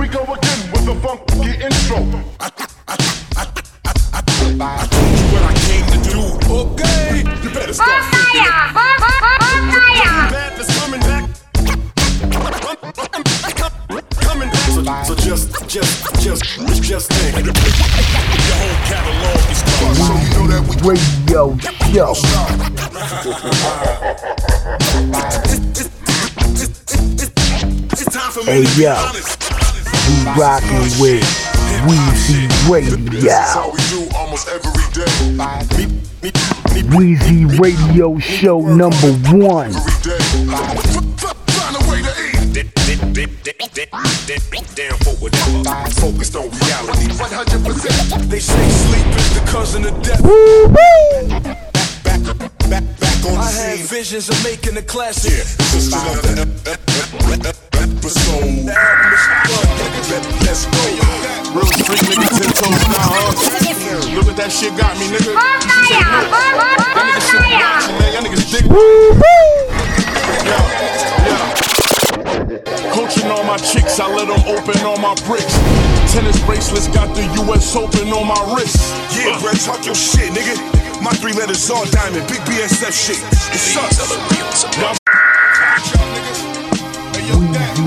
we go again with a funky intro. I, I, I, I, told you what I came to do. Okay, you better start thinking. Madness coming back. Coming back. So, so just, just, just, just think. Your whole catalog is gone. So you know that we Radio Show. It's time for Hey, to be yo. We rockin' with Weezy Radio. Weezy Radio Show number one. every day. Find a way to eat. Damn for whatever. Focused on reality. 100%. They say sleep is the cousin of death. Back, back, back on the I had visions of making a classic. Yeah, this is another ep- ep- ep- ep- episode. Let's go. Real street nigga, ten toes down, huh? Look what that shit got me, nigga. That nigga shit watching, man. Y'all niggas dig. Yeah, yeah. Coaching all my chicks, I let them open all my bricks. Tennis bracelets got the US Open on my wrist. Yeah, bro, talk your shit, nigga. My three letters all diamond, big BSF shit. It's us. Y'all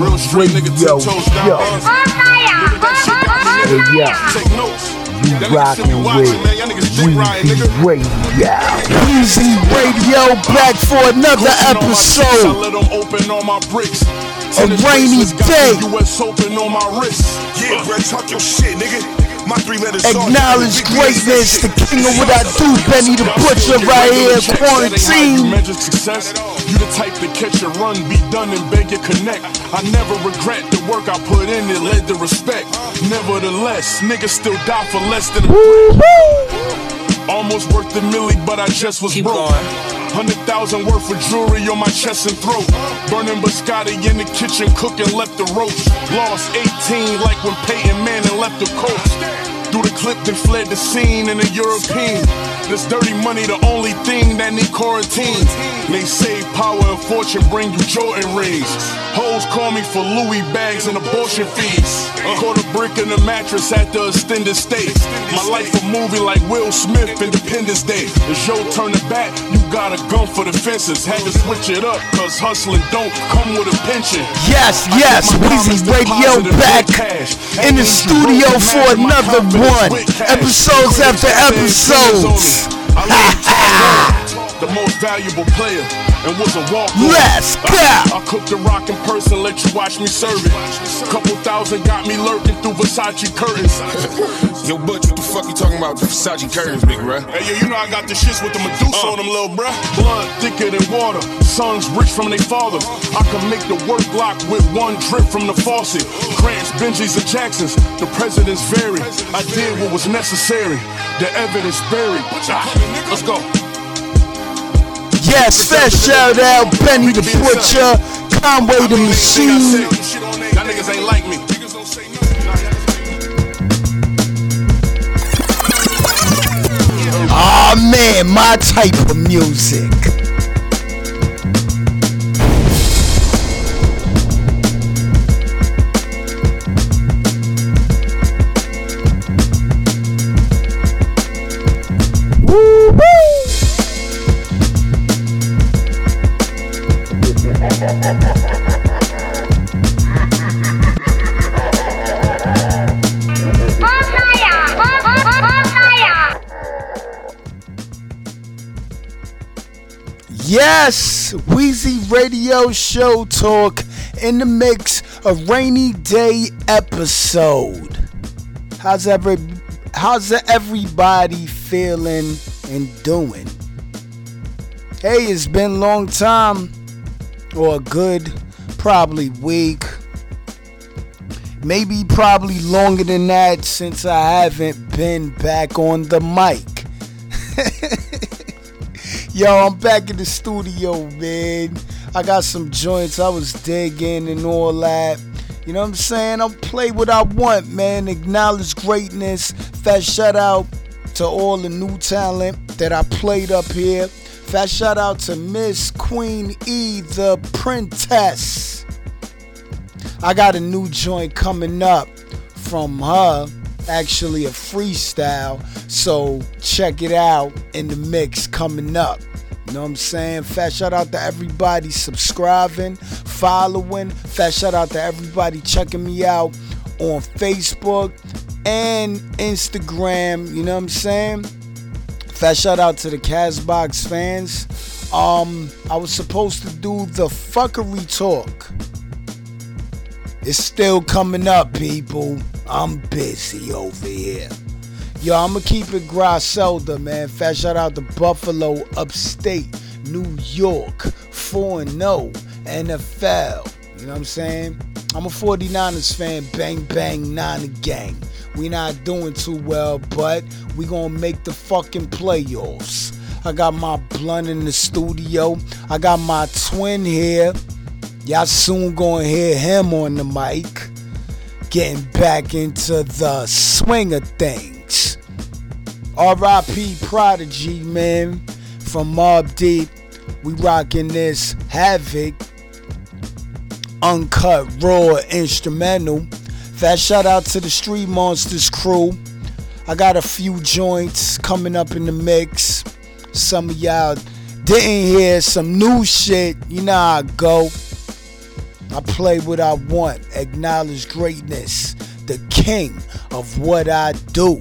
Real street nigga, Radio ten toes down, Show. huh? Look what that shit got Hey, nigga. yeah. Take notes. You Y'all niggas should be rockin' with watching, man. Y'all niggas dick riding, nigga. Weezy Radio. Weezy Radio back for another Coaching all my chicks, I episode. let them open all my bricks. A rainy day. US Open on my wrist. Yeah, bro, talk your shit, nigga. My three letters Acknowledge diamond, big BSF greatness, the king of what I do, Benny the Butcher right here, You quarantine. measure success. You the type to catch a run, be done, and beg your connect. I never regret the work I put in, it led to respect. Nevertheless, niggas still die for less than a brick. Almost worth the milli, but I just was broke. Hundred thousand worth of jewelry on my chest and throat. Burning biscotti in the kitchen, cooking left the roast. Lost 18 like when Peyton Manning left the coast. Through the clip, then fled the scene in a European. This dirty money, the only thing that need quarantine. They say power and fortune bring you Jordan rings. Hoes call me for Louis bags and abortion fees. Caught a brick in the mattress at the extended stay. My life a movie like Will Smith, Independence Day. It's your turn to bat, you got a gun for the fences. Had to switch it up, cause hustling don't come with a pension. Yes, yes, Weezy Radio back in the studio for another one. Episodes after episodes. the most valuable player and was a walk Let's go. I, I cook the rock in person, let you watch me serve it. Couple thousand got me lurking through Versace curtains. Yo, Butch, what the fuck you talking about? Versace curtains, big bruh. Hey, yo, you know I got the shits with the Medusa on them, little bruh. Blood thicker than water. Sons rich from their father. I can make the work block with one drip from the faucet. Grants, Benjis, and Jacksons. The presidents vary. I did what was necessary. The evidence buried. Ah, let's go. Yes, fast shout out Benny the Butcher, Conway the Machine. Y'all. Aw ah, man, my type of music. Yes, Wheezy Radio Show Talk in the mix, a rainy day episode. How's every how's everybody feeling and doing? Hey, it's been a long time, or a good probably week. Maybe probably longer than that since I haven't been back on the mic. Yo, I'm back in the studio, man. I got some joints I was digging and all that. You know what I'm saying? I'll play what I want, man. Acknowledge greatness. Fast shout out to all the new talent that I played up here. Fast shout out to Miss Queen E, the Princess. I got a new joint coming up from her, actually a freestyle. So check it out in the mix coming up. You know what I'm saying? Fat shout out to everybody subscribing, following. Fat shout out to everybody checking me out on Facebook and Instagram. You know what I'm saying? Fat shout out to the Castbox fans. Um, I was supposed to do the fuckery talk. It's still coming up, people. I'm busy over here. Yo, I'ma keep it Griselda, man. Fat shout out to Buffalo, upstate, New York, 4 0, NFL. You know what I'm saying? I'm a 49ers fan, bang bang, nine gang. We not doing too well, but we gonna make the fucking playoffs. I got my blunt in the studio. I got my twin here. Y'all soon gonna hear him on the mic. Getting back into the swing of things. R.I.P. Prodigy, man. From Mobb Deep. We rocking this Havoc. Uncut, raw instrumental. Fat shout out to the Street Monsters crew. I got a few joints coming up in the mix. Some of y'all didn't hear some new shit. You know how I go. I play what I want, acknowledge greatness, the king of what I do.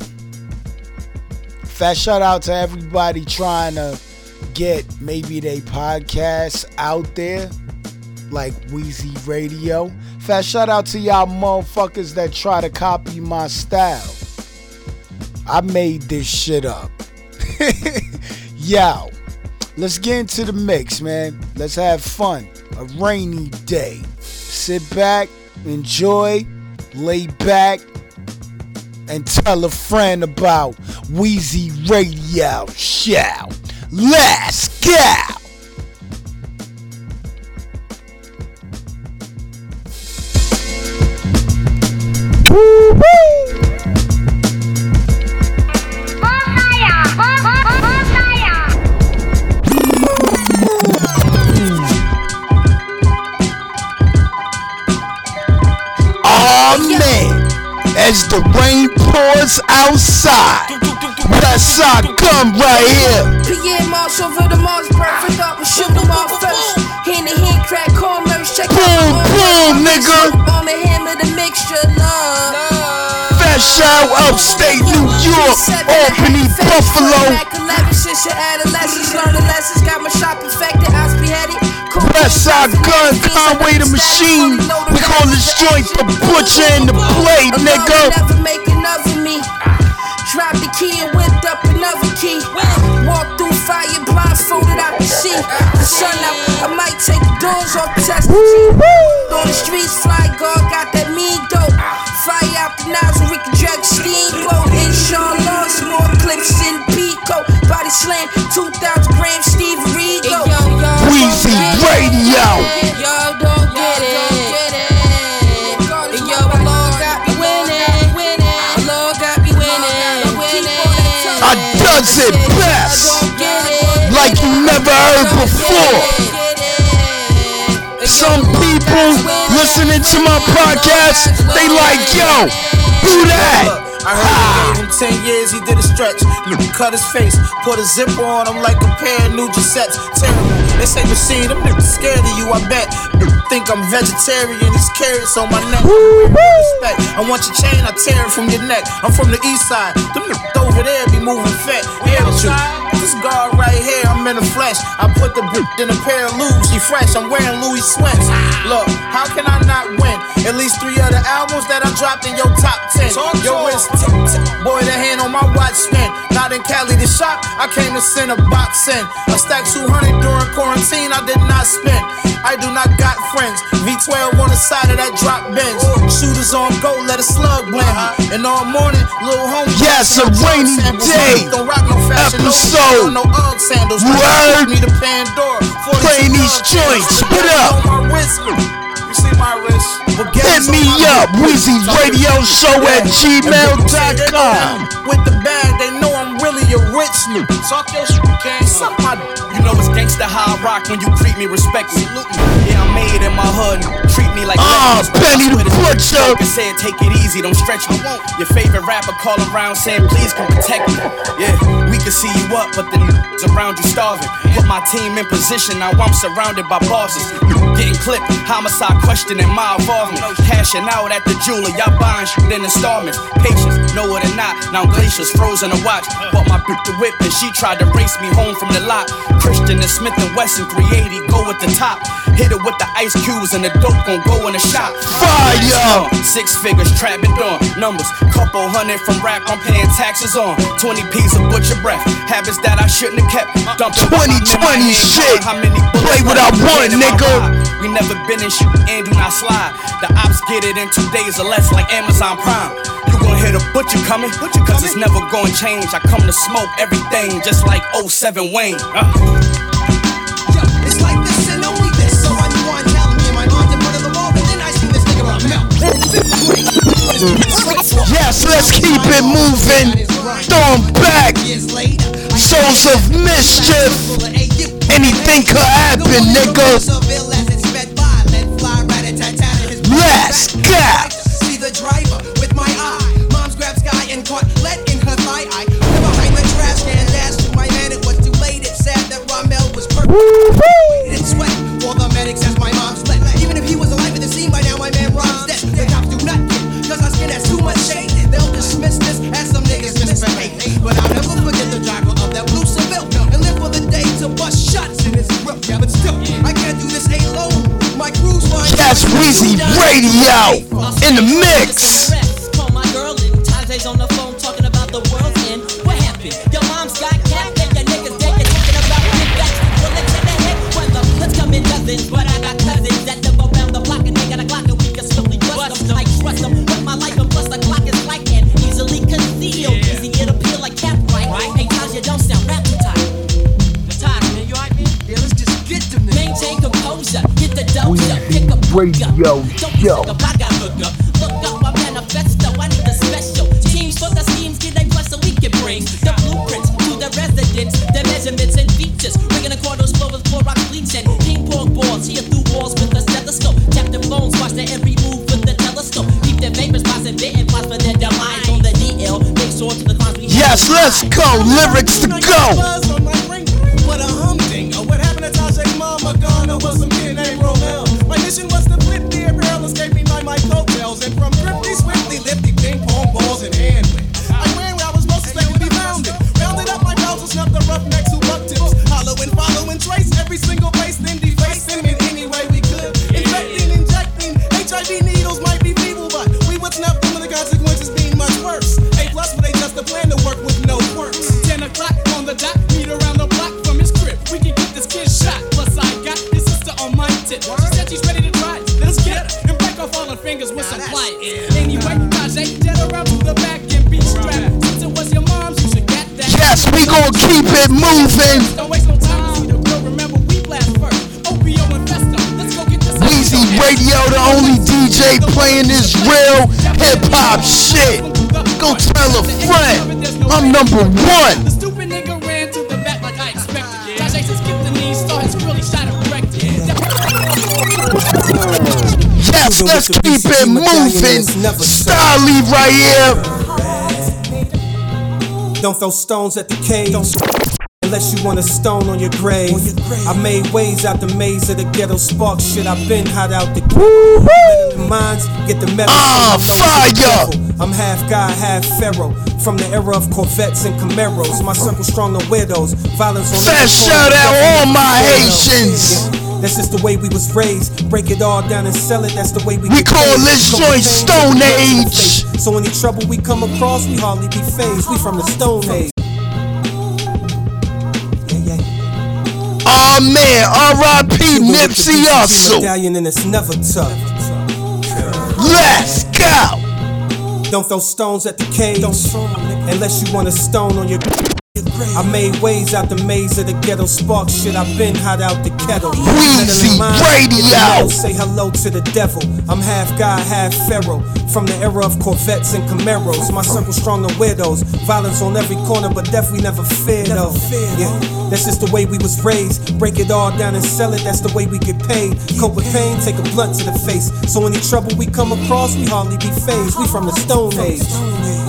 Fat shout out to everybody trying to get maybe they podcast out there, like Wheezy Radio. Fat shout out to y'all motherfuckers that try to copy my style. I made this shit up. Yo, let's get into the mix, man. Let's have fun. A rainy day. Sit back, enjoy, lay back, and tell a friend about Wheezy Radio Shout. Let's go! West side come right here. Pierre Marshall for the Mars perfect up and shoot them all first. Hand to hand crack commerce, check Boom, out boom, nigga. On the hammer, the mixture, love. Fresh out upstate New York, Albany, Buffalo. Back 11 since your adolescence, learning lessons, got my shop infected, eyes beheaded. West side gun, Conway the machine. We call this joint the butcher and the blade, nigga. Never make another me. Drop the key and another key. Walk through fire, blindfolded, I can see the sun out. I might take the doors off, test the G. On the streets, fly guard, got that mean dope. Fire out the nozzle, we can drag steamboat. In Sean Laws, more clips in Pico. Body slam, 2,000 grams, Steve Rigo. Does it best, like you never heard before. Some people listening to my podcast, they like, yo, do that. I heard he gave him 10 years, he did a stretch. Cut his face, put a zipper on him like a pair of new Giuseppe's. Terrible. They say machine, them niggas scared of you, I bet. Think I'm vegetarian, these carrots on my neck. Respect. I want your chain, I tear it from your neck. I'm from the east side. Them niggas over there be moving fat. Yeah, with you. This guard right here, I'm in the flesh. I put the bitch in a pair of lubes, she fresh. I'm wearing Louis sweats. Look, how can I not win? At least three other albums that I dropped in your top ten. Yo, it's tick, tick. Boy, the hand on my watch spin. Not in Cali to shop, I came to send a box in. I stacked 200 during quarantine, I did not spend. I do not got friends. V12 on the side of that drop bench. Shooters on go, let a slug blend me. And all morning, little homie. Yes, a rainy day Don't rock no fashion episode. No Ugg sandals. You heard? Me the Pandora. 42 Playing these joints. What up? On my wrist. You see my wrist? Hit me up, Wheezy Radio Show at gmail.com. With the bag, they know really a rich nigga. Talk your shit, can't suck my. You know it's gangsta how I rock when you treat me respectfully. Yeah, I'm made in my hood. Treat me like Ah. Benny the Butcher. joke and said, take it easy, don't stretch me. Your favorite rapper call around saying, please come protect me. Yeah, can see you up, but the niggas around you starving. Put my team in position, now I'm surrounded by bosses. Getting clipped, homicide questioning my involvement. Cashing out at the jeweler, y'all buying shit in installments. Patience, know it or not, now glaciers frozen to watch. Bought my bitch the whip and she tried to race me home from the lot. Christian and Smith and Wesson 380 go at the top. Hit it with the ice cubes and the dope gon' go in the shop. Fire! Six figures trapping on numbers. Couple hundred from rap, I'm paying taxes on. 20 P's of butcher breath. Habits that I shouldn't have kept. Dumping 2020 shit. How many Play what I left want, nigga. We never been in shit and do not slide. The ops get it in two days or less, like Amazon Prime. You gon' hear the butcher coming, cause it's never gonna change. I come to smoke everything, just like 07 Wayne. Uh. Yes, let's keep it moving. Throw back. Souls of mischief. Anything could happen, nigga. Let's go. See the driver with my eye. Mom's grabbed Sky and caught lead in her thigh. I behind the trash can, dashed to my man. It was too late. It's sad that Ramel was perfect. Sweat for the medics as my mom fine. Weezy Radio in the mix. Can bring the blueprints to the residents, the measurements and features. Bringing the quarters flow with Clorox bleach and ping pong balls. Here through walls with a stethoscope. Tap the phones, watch their every move with the telescope. Keep their vapors, boss and bit and plots for their demise on the DL. Make sure to the we Yes, let's go. Lyrics to go. I'm number one. The stupid nigga ran to the back like I expected. Tajay just skipped the knees, saw his really shot him corrected. Yes, let's keep it moving. Style leave right here. Don't throw stones at the cage. Unless you want a stone on your grave. I made ways out the maze of the ghetto spark shit. I've been hot out the ghetto. Minds get the metal. Ah, I'm fire! I'm half guy, half pharaoh. From the era of Corvettes and Camaros. My circle strong to weirdos. Violence on every shout out all my. Haitians. That's just the way we was raised. Break it all down and sell it. That's the way we. We call paid. this So joint Stone the the Age. So any trouble we come across, we hardly be phased. We from the Stone Age. Oh man, R.I.P. Nipsey Hussle. Medallion and it's never tough. Let's. Don't throw stones at the cage. Unless you want a stone on your. I made ways out the maze of the ghetto spark shit. I've been hot out the kettle. Weezy Metal in mind, Radio. get the metal, Say hello to the devil. I'm half guy, half pharaoh. From the era of Corvettes and Camaros, my circle strong on weirdos. Violence on every corner, but death we never fear though. Yeah, that's just the way we was raised. Break it all down and sell it, that's the way we get paid. Cope with pain, take a blunt to the face. So any trouble we come across, we hardly be phased. We from the Stone Age.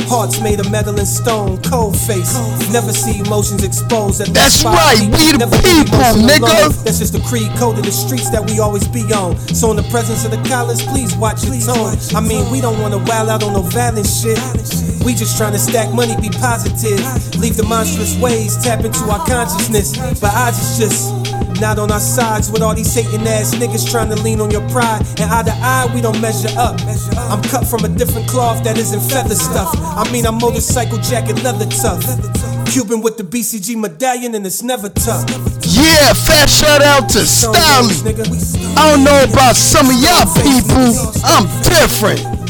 Hearts made of metal and stone, cold face. Never see emotions exposed. At That's right, we the Never people, emotional nigga. alone. That's just the creed code of the streets that we always be on. So in the presence of the collars, please watch your tone. I mean, we don't wanna wild out on no violent shit. We just trying to stack money, be positive. Leave the monstrous ways, tap into our consciousness. But odds is just not on our sides with all these Satan ass niggas trying to lean on your pride. And eye to eye, we don't measure up. I'm cut from a different cloth that isn't feather stuff. I mean, I'm motorcycle jacket leather tough. Cuban with the BCG medallion, and it's never tough. Yeah, fat shout out to Styly. I don't know about some of y'all people. I'm different.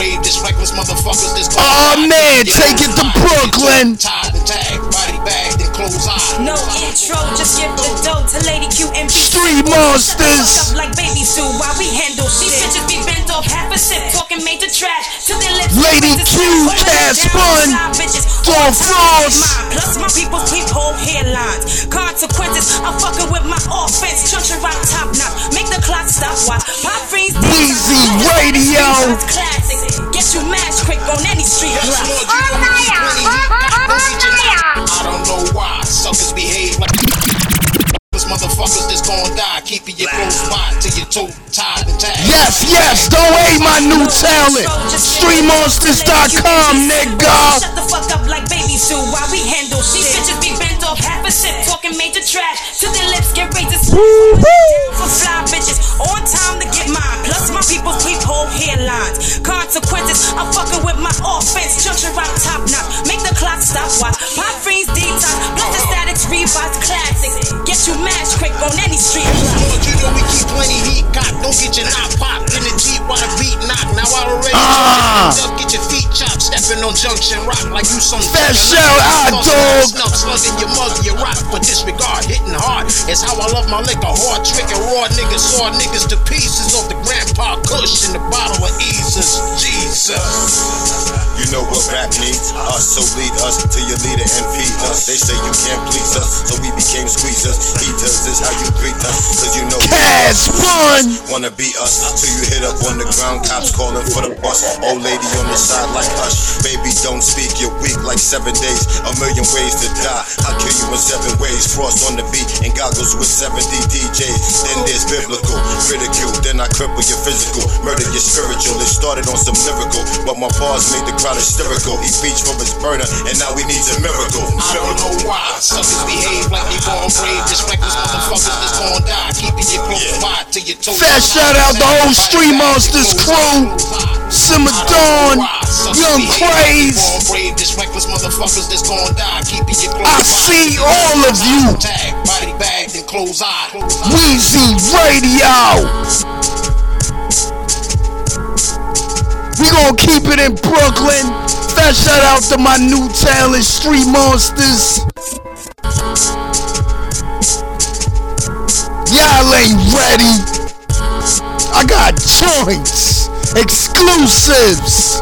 They born brave. This reckless motherfuckers this Oh man, take it to Brooklyn. Tied and tagged, body bagged and close eye. No intro, just give the dough to Lady Q and Street monsters. Up like babies do while we handle shit. These bitches be bent off half a sip, talking major trash to their lips. Lady Q, hold it Cass down, Bun, side bitches, Throw all time frogs. with mine. Plus my people's peephole hairlines. Consequences, I'm fucking with my offense. Junction rock top notch, make the clock stop. Watch pop freeze. Weezy Radio. Classic, get you match quick on any street block. Lord, you know we keep plenty heat. Don't get your mouth. I this motherfuckers that's gon' die. Keeping your close by till your toe tied and tagged. Yes, yes, don't hate my new talent. Streetmonsters.com, nigga. Shut the fuck up like babies do while we handle shit. These bitches be bent off half a sip, talking major trash. To their lips get raised to down for fly bitches. On time to get mine. Plus my people's whole hairlines. Consequences, I'm fucking with my offense. Junction rock top notch. Make the clock stop. Watch pop freeze detox. Plus the statics revives classic. Get you match quick on any street block. Lord, you know we keep plenty heat. Cock, don't get your knot popped in the Jeep while the beat knock. Now I already Ah. up, get your feet chopped, stepping on junction rock like you some Fat fucking shout nut. out, dog. Snuff, slugging your mug, your rock, but disregard, hitting hard. It's how I love my liquor, hard tricking raw niggas, saw niggas to pieces off the grandpa kush in the bottle of Jesus, Jesus. You know what rap needs? Us, so lead us to your leader and feed us. They say you can't please us, so we became squeezers. Eaters is how you greet us, cause you know Cash Bun. wanna be us. Till you hit up on the ground, cops calling for the bus. Old lady on the side like hush. Baby, don't speak, you're weak like seven days. A million ways to die. I'll kill you in seven ways. Frost on the beat and goggles with 70 DJs. Then there's biblical, ridicule. Then I cripple your physical, murder your spiritual. It started on some lyrical, but my bars made the crowd hysterical. He reached from his burner, and now he needs a miracle. I don't know why suckers behave like they born brave. This reckless motherfuckers that's gon' die. Keeping your close by till your toe. Fat shout out the whole Street Monsters crew. Simmer Dawn, Young Craze. Born brave. This reckless motherfuckers that's gon' die. Keeping your close I by. see all of you. Tag, body bagged and close eye. Weezy Radio. We gonna keep it in Brooklyn. Fat shout out to my new talent, Street Monsters. Y'all ain't ready. I got joints, exclusives.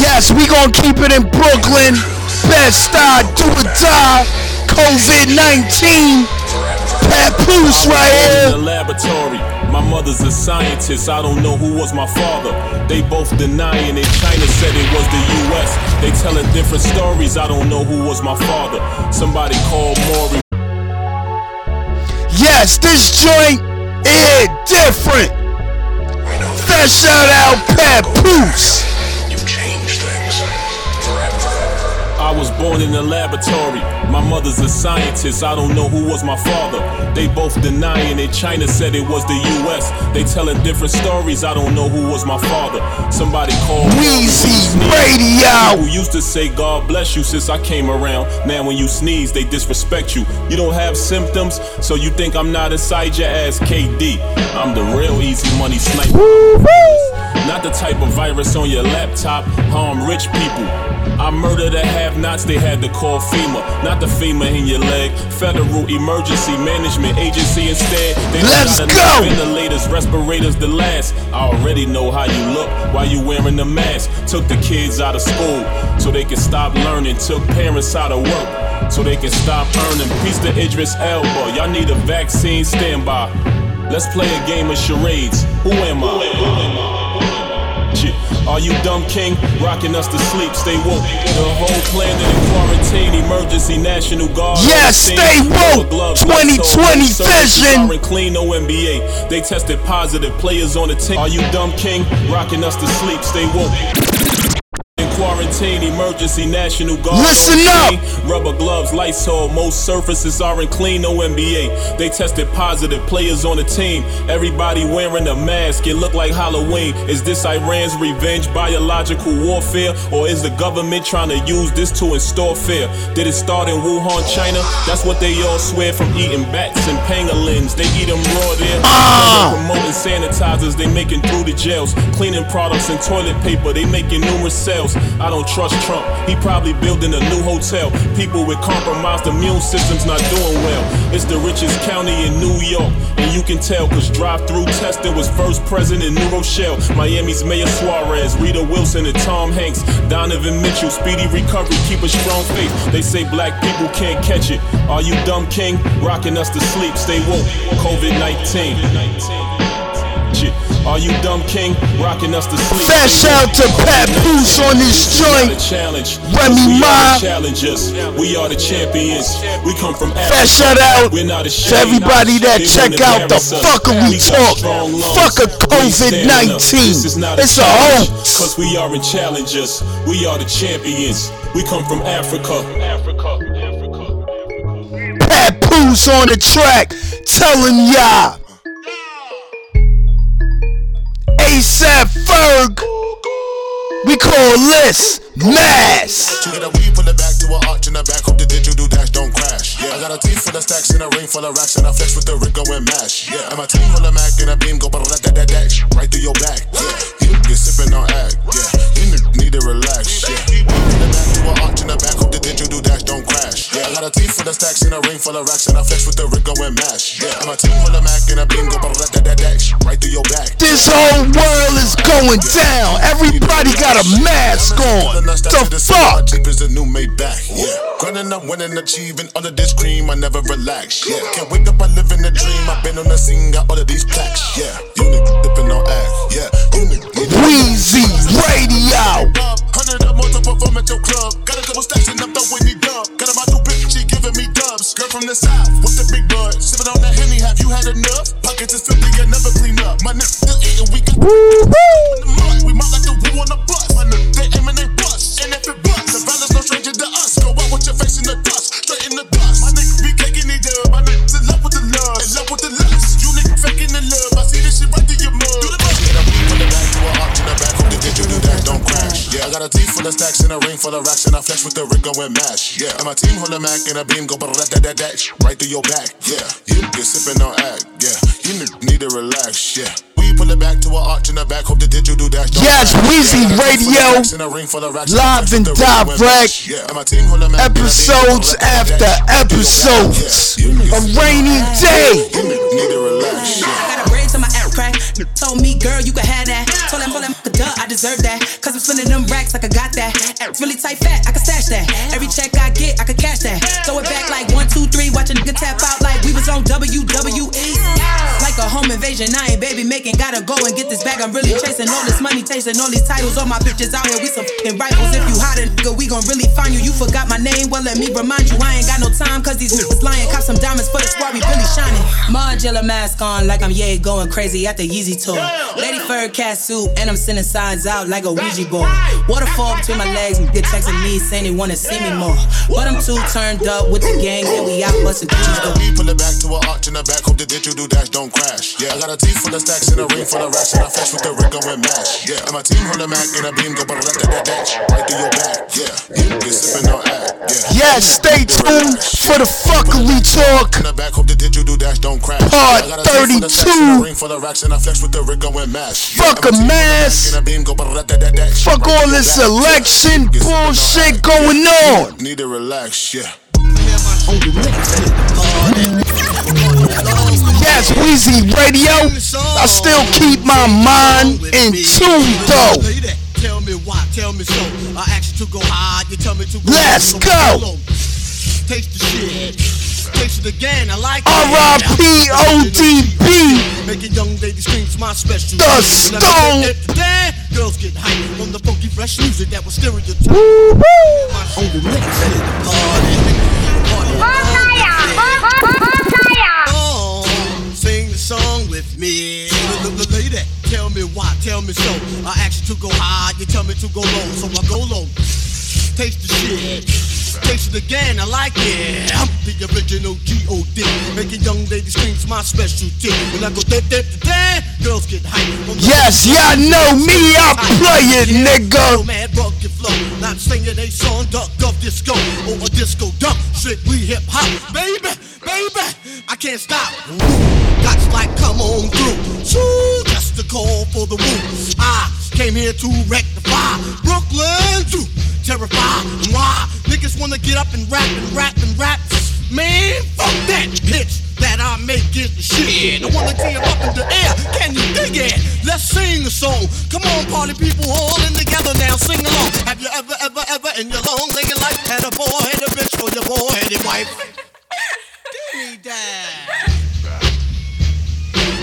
Yes, we gonna keep it in Brooklyn. Best style, do or die. COVID 19. Papoose right here. My mother's a scientist. I don't know who was my father. They both denying it. China said it was the U.S. They telling different stories. I don't know who was my father. Somebody called Maury. Yes, this joint is different. Fat shout out Papoose. Was born in the laboratory. My mother's a scientist. I don't know who was my father. They both denying it. China said it was the U.S. They telling different stories. I don't know who was my father. Somebody called Weezy Radio. Who used to say God bless you since I came around. Now when you sneeze, they disrespect you. You don't have symptoms, so you think I'm not inside your ass, KD. I'm the real easy money sniper. Not the type of virus on your laptop harm rich people. I murder the have-nots, they had to call FEMA. Not the FEMA in your leg. Federal Emergency Management Agency instead. They Let's go! Ventilators, respirators to last. I already know how you look while you wearing the mask. Took the kids out of school so they can stop learning. Took parents out of work so they can stop earning. Peace to Idris Elba. Y'all need a vaccine standby. Let's play a game of charades. Who am I? Shit. Are you dumb king? Rocking us to sleep, stay woke. The whole planet in quarantine, emergency, national guard. Yes, stay woke. Gloves, 2020 lights on, services vision. clean, no NBA. They tested positive, players on the team. Are you dumb king? Rocking us to sleep, stay woke. In quarantine, emergency, national guard. Listen up. Rubber gloves, lights on. Most surfaces aren't clean, no NBA. They tested positive, players on the team. Everybody wearing a mask. It look like Halloween. Is this Iran's revenge, biological warfare, or is the government trying to use this to install fear? Did it start in Wuhan, China? That's what they all swear from eating bats and pangolins. They eat them raw there. Ah. They're promoting sanitizers they making through the jails. Cleaning products and toilet paper they making numerous sales. I don't trust Trump. He probably building a new hotel. People with compromised immune systems not doing well. It's the richest county in New York. And you can tell cause drive-through testing was first present in New Rochelle. Miami's Mayor Suarez, Rita Wilson and Tom Hanks. Donovan Mitchell, speedy recovery, keep a strong faith. They say black people can't catch it. Are you dumb king? Rocking us to sleep, stay woke. COVID-19. Shit. Are you dumb king? Rocking us to sleep. Fat stay shout woke. to Pat Poose on this We are the joint. challenge. Remy we Ma. are the challengers. We are the champions. We come from Africa. Fat shout out We're not to ashamed. everybody that They check out the embarrass us. fuckery We talk. Fuck a We stand up. COVID-19. This is not It's a hoax. Cause we are in challengers. We are the champions. We come from Africa. Africa. Papoose on the track, telling y'all. ASAP Ferg. We call this Mass. Back to an arch in the back. Hope the digital dash don't crash. Yeah, I got a full of stacks and a ring full of racks, and I flex with the mash. Yeah, and my team full of Mac and a beam go dash right through your back. Yeah, you get sipping on act. Yeah, you need to relax. Yeah, pull it back to an arch in the back. Hope the digital dash don't crash. Yeah, I got a team full of stacks and a ring full of racks, and I flex with the rig going mash. Yeah, and my team full of Mac and a beam go but that that that dash right through your back. This whole world is going down. Everybody got a mask on. The fuck? Cheap as the new Maybach. Yeah. Grinding, I'm winning, achieving of this cream. I never relax. Yeah. Can't wake up, I live in a dream. I've been on the scene, got all of these plaques. Yeah. You niggas dipping on act. Yeah. You niggas Wheezy Radio. Hundred or more to perform at your club. Got a couple stacks and I'm throwing me dub. Got a my new bitch, she giving me dubs. Girl from the south with the big blood. Sipping on that henny, have you had enough? Pockets is filthy and never clean up. My niggas still eating, we can. In the mud, we might like the woo on the bus. My niggas, they aiming, they bust. And if it bust, the violence no stranger to us. Go out with your face in the dust, straight in the dust. My niggas be caking it up. My niggas in love with the love, in love with the lust. You niggas faking the love. I see this shit right through your mud. Do the bust. Get up, put it back to an arch in the back. Hope the digital dash don't crash. I got a team full of stacks and a ring full of racks, and I flex with the rig going mash. Yeah, and my team hold a Mac and a beam go but that that that dash right through your back. Yeah, you get sipping on act. Yeah, you need to relax. Yeah. We pull it back to an arch in the back, hope the digital dash Yes. Wheezy Yeah, I got a team full of Radio, stacks and a ring full of racks, and I live and with the rig going direct. Yeah, and my team hold a Mac and a beam go episodes but that that after dash right through your back. episodes. A rainy day. you niggas need to relax. Yeah. I got a brain to my app crack. Told me, girl, you can have that. Told him, deserve that. Cause I'm spending them racks like I got that. It's really tight fat, I can stash that. Every check I get, I can cash that. Throw it back like one, two, three. Watch a nigga tap out like we was on WWE. Invasion, I ain't baby making. Gotta go and get this bag. I'm really chasing all this money, chasing all these titles. All my bitches out here, we some fucking rivals. If you hot a nigga, we gon' really find you. You forgot my name, well, let me remind you. I ain't got no time, cause these niggas lying. Cop some diamonds for the squad, we really shining. Modular mask on, like I'm yeah going crazy at the Yeezy tour. Lady fur cat suit, and I'm sending signs out like a Ouija board. Waterfall between my legs, and get texting me saying they wanna see me more. But I'm too turned up with the gang, and we out busting. We pull it back to an arch in the back, hope the digital dash don't crash. Yeah, I got a team full of stacks and a ring full of racks, and I flex with the rig going mash. Yeah, and my team hold a Mac and a beam go but that that dash right through your back. Yeah, you get sipping on act. Yeah, Yes, stay tuned for the fuckery talk. In the back, hope the digital dash don't crash. Part I got a tape for the sex 32. ring for the racks, and I flex with the rig going mass. Fuck a mask. A beam, go ba-da-da-da-da. Fuck all this election bullshit going on. Need to relax, yeah. Yes, Wheezy Radio. I still keep my mind in tune though. Tell me why, tell me so. I ask you to go hard, you tell me to go Let's go. low. Taste the shit. Taste it again, I like R.I.P. ODB. Making young ladies screams my special. The Stone. get it, then Girls get hyped from the funky fresh music that was stereotyped. Woo, woo. My own mix is the party. With me. Lady, tell me why, tell me so. I ask you to go high, you tell me to go low, so I go low. Taste the shit. Taste it again, I like it. I'm the original G.O.D. Making young ladies screams my specialty. When I go dip, dip, dip, girls get the- Yes, y'all know me, I play it, nigga. Mad rugged flow. Not singing a song, duck of disco or a disco duck. Strictly hip hop, baby, baby. I can't stop. Gots like come on through. Just a call for the woo. I came here to rectify Brooklyn to terrify. Why niggas wanna get up and rap and rap and rap? Man, fuck that pitch that I make the shit. I wanna tear up in the air. Can you dig it? Let's sing a song. Come on, party people, all in together now. Sing along. Have you ever, ever, ever in your long nigga life had a boy, had a bitch, or your boy, had a wife? That.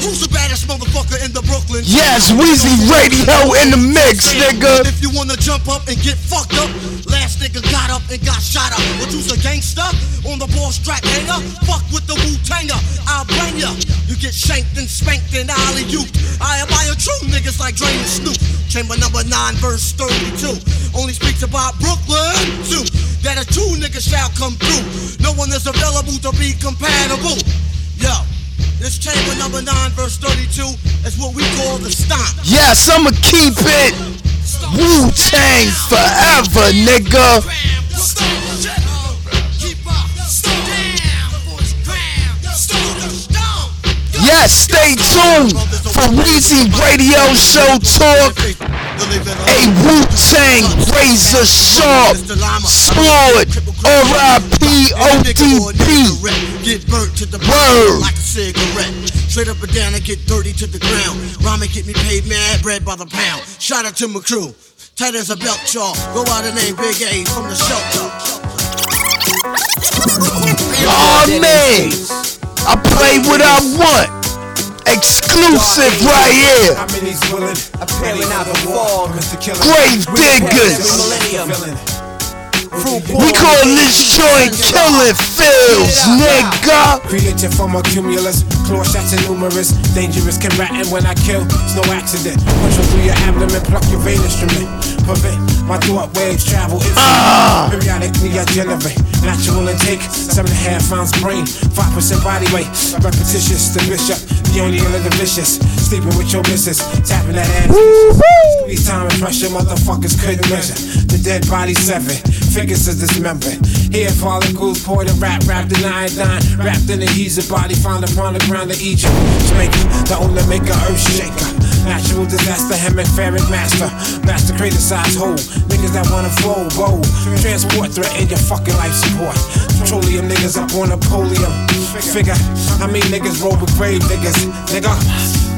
Who's the baddest motherfucker in the Brooklyn? Yes, Weezy Radio in the mix, nigga. If you wanna jump up and get fucked up, last nigga got up and got shot up. But you's a gangster on the ball strap hanger. Fuck with the Wu Tanger, I'll bang ya. You get shanked and spanked and alley you. I admire true niggas like Drain and Snoop. Chamber number 9, verse 32. Only speaks about Brooklyn, too. That a true nigga shall come through. No one is available to be compatible. Yo. This chamber number 9, verse 32 is what we call the stomp. Yes, I'ma keep it Wu Tang forever, nigga. Yes, stay tuned for Weezy Radio Show Talk. A Wu Tang Razor Sharp Sword R.I.P. ODB. Get burnt to the Word. bone like a cigarette. Straight up and down and get dirty to the ground. Ramen get me paid mad, bread by the pound. Shout out to my crew. Tight as a belt, y'all. Go out and name Big A from the shelter. Oh man, I play what I want. Exclusive right here. Grave diggers. We call this joint killing fields, nigga. Created from a cumulus, claw shots are numerous, dangerous, Can combatant when I kill, it's no accident. Push through your abdomen, pluck your vein instrument. Prevent my thought waves travel infinite. Ah! Periodically I generate natural intake, seven and a half ounce brain, five percent body weight. Repetitious, the bishop, the only of the vicious. Sleeping with your missus, tapping that ass. Squeeze time and pressure, motherfuckers couldn't measure. The dead body seven, figures is dismembered. Hair follicles, poured in rap, wrapped in iodine, wrapped in adhesive body, found upon the ground of Egypt. Jamaica, the owner maker, earth shaker. Natural disaster, hemispheric master. Master creator size hole. Niggas that wanna fold, bold. Transport threat in your fucking life support. Petroleum niggas up on a podium. Figure, I mean niggas roll with grave niggas. Nigga,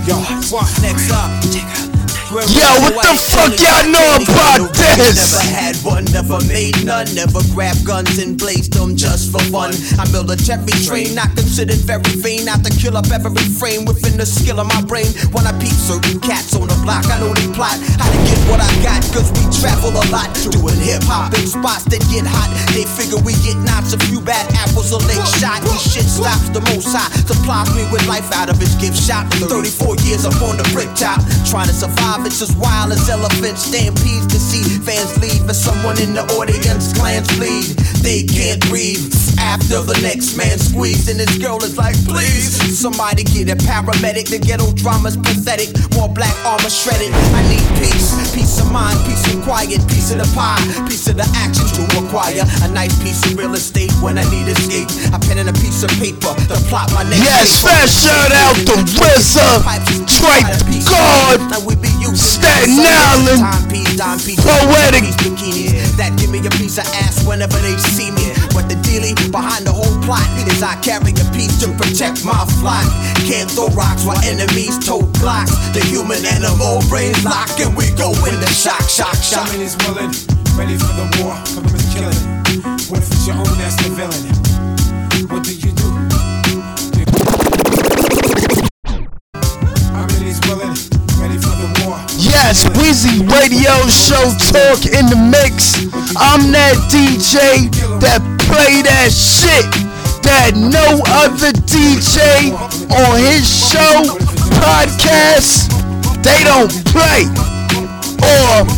yo, what? Next up. Yo, what the fuck y'all know about this? Never had one, never made none, never grabbed guns and blazed them just for fun. I military trained, not considered very vain, not to kill up every frame within the skill of my brain. When I peep certain cats on the block, I know they plot how to get what I got, cause we travel a lot. Doing hip hop in spots that get hot. They figure we get knots, a few bad apples, a late shot. This shit stops the most high, supplies me with life out of his gift shop. 34 years up on the brick top, trying to survive. It's as wild as elephants, stampedes to see fans leave, and someone in the audience glands bleed. They can't breathe. after the next man squeezed. And this girl is like, please, somebody get a paramedic. The ghetto drama's pathetic. More black armor shredded. I need peace, peace of mind, peace and quiet, piece of the pie, piece of the action to acquire. A nice piece of real estate when I need escape. I pen in a piece of paper to plot my next Yes, paper. fast shout out the RZA, Tripe God, Staten Island, Poetic. That give me a piece of ass whenever they see me. But the dealie behind the whole plot is I carry a piece to protect my flock. Can't throw rocks while enemies tote blocks. The human animal brains lock and we go into shock, shock, shock. Shaman is willing, ready for the war, coming to kill it. What if it's your own that's the villain? What do you Weezy Radio Show Talk in the mix. I'm that DJ that play that shit that no other DJ on his show, podcast, they don't play. Or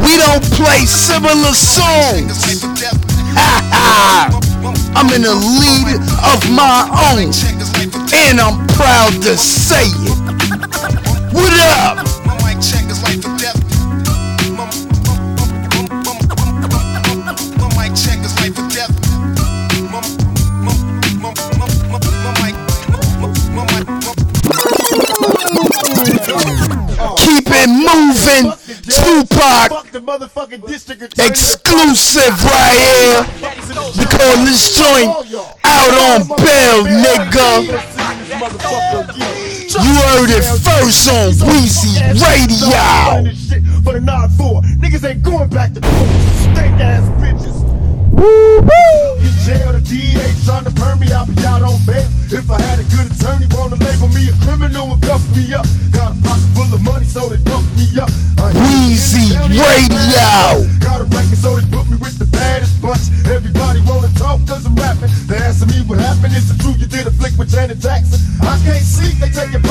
we don't play similar songs. I'm in the league of my own, and I'm proud to say it. What up? Keep it moving, Tupac. Exclusive right here. We call this joint out on bail, nigga. You heard it first on Weezy Radio. For the 9-4. Niggas ain't going back to. Stank ass bitches. Woo woo! In jail, the DA trying to burn me, I'll be out on bail. If I had a good attorney, wanna label me a criminal and cuff me up. Got a pocket full of money, so they dump me up. Weezy Radio. Got a record, so they put me with the baddest bunch. Everybody wanna talk, cause I'm rapping. They asking me what happened, is it true you did a flick with Janet Jackson? I can't see, they taking it.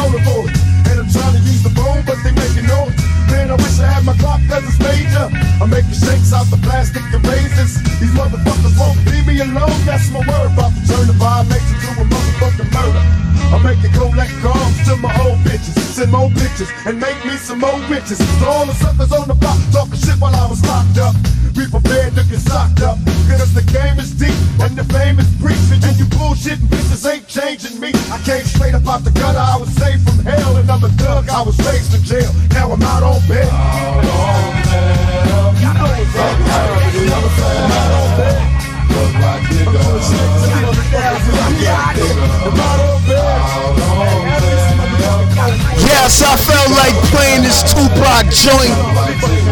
And I'm trying to use the phone, but they making noise. Man, I wish I had my clock, cause it's major. I'm making shakes out the plastic and razors. These motherfuckers won't leave me alone, that's my word. About to turn the violation to a motherfucking murder. I'm making collect calls to my old bitches, send more pictures, and make me some more bitches. So all the suckers on the block talking shit while I was locked up. Be prepared to get socked up, cause the game is deep and the fame is preaching. And you bullshitting bitches ain't changing me. I came straight up out the gutter, I was saved from hell, and I'm a thug, I was raised in jail. Now I'm out on bail. Out on bail. You know what's up, I'm out on bail. Yes, I felt like playing this Tupac joint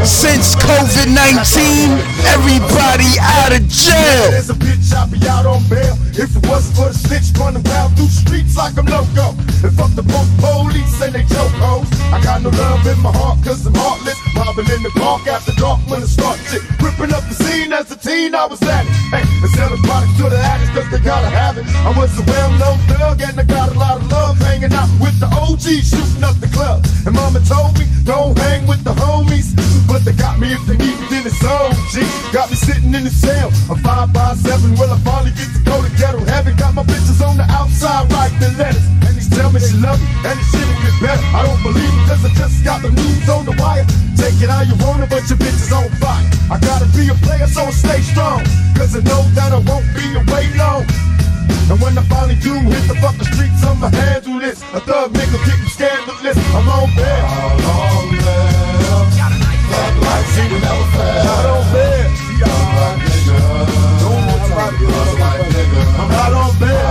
since COVID 19. Everybody out of jail. I'd be out on bail. If it wasn't for the snitch running wild through streets like I'm loco. And fuck the both police and they joke hoes. I got no love in my heart cause I'm heartless. Robbing in the park after dark when I start shit. Ripping up the scene as a teen, I was at it. Hey, and selling products to the addicts cause they gotta have it. I was a well-known thug and I got a lot of love. Hanging out with the OGs, shooting up the club. And mama told me, don't hang with the homies. But they got me if they need it, then it's G Got me sitting in the cell, a 5 by 7 well, I finally get to go to ghetto heaven. Got my bitches on the outside writing the letters. And they tell me she love me, and it shit'll get better. I don't believe it, cause I just got the news on the wire. Take it how you want it, but your bitches on fire. I gotta be a player, so I stay strong. Cause I know that I won't be away long. And when I finally do hit the fucking streets, I'ma handle this. A thug nigga getting scandalous. I'm on bed. How long left? Fuck life, she will never fail. I don't live. I'm. I'm out bail.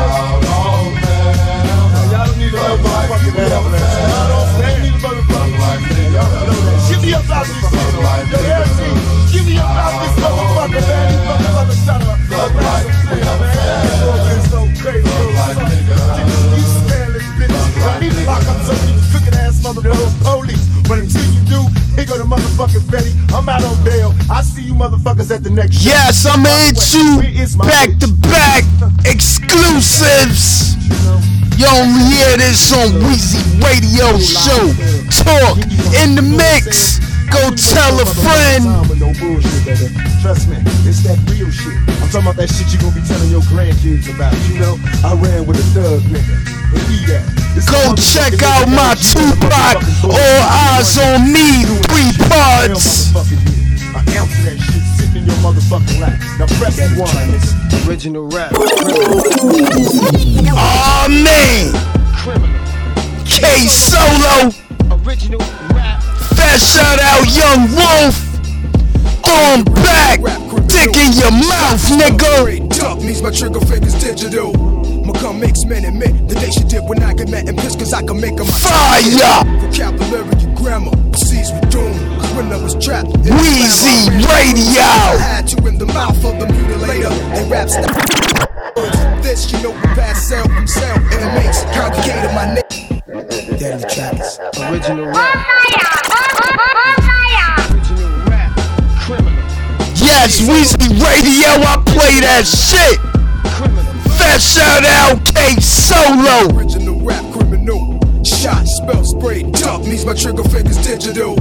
Y'all don't need a. I'm a Give me out this motherfucker. Yo, give me out this motherfucker, man. These motherfuckers shut up. Thug life, we never fail. It's so crazy. You bitch. Lock up of ass motherfuckers do, the motherfucking Betty. I'm out on bail. I see you motherfuckers at the next show. Yes, gonna hit you back to back exclusives. You only hear this on Weezy Radio Show. Talk in the mix. Go tell a friend. Trust me, it's that real shit. I'm talking about that shit you gonna be telling your grandkids about. You know, I ran with a thug nigga. He that. This Go check out my shit in Tupac. All eyes on me. Three parts. An ounce that shit sitting in your motherfucking lap. Now press one. Original rap. Oh man. K Solo. Original rap. Fat shout out Young Wolf. Throw 'em back. Dick in your mouth, nigga. Duck means my trigger finger's digital. Become makes men admit that they should dip when I get mad and pissed cause I can make them Fire! Vocabulary and grammar proceeds with doom. Cause when I was trapped, in the Weezy slam, I ran Radio. I had to in the mouth of the mutilator. They rap st- This, you know, we pass self from self and it makes complicated my name. Deadly Trackers. Original rap. Yes, Weezy Radio, I play that shit. Fat shout out K Solo. Original rap criminal. Shot, spell, spray, duck means my trigger finger's digital.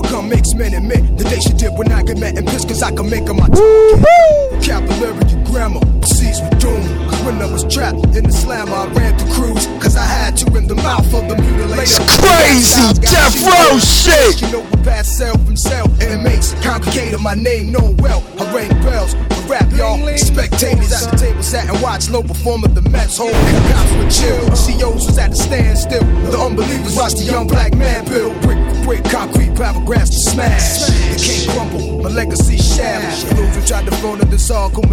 Become makes men admit that they should dip when I get mad and pissed cause I can make them my. Vocabulary and grammar proceeds with doom. Cause when I was trapped in the slam, I ran through crews. Cause I had to in the mouth of the mutilator. It's crazy, death row shit. You know, we pass self from self and it makes complicated my name known well. I ring bells, I rap y'all. Spectators at the table sat and watched low perform at the Mets. Whole cops were chill. COs was at the standstill. The unbelievers watched the young black man build brick brick, concrete paragraphs to smash. It can't crumble, my legacy shaft. For those who tried to phone in this hardcore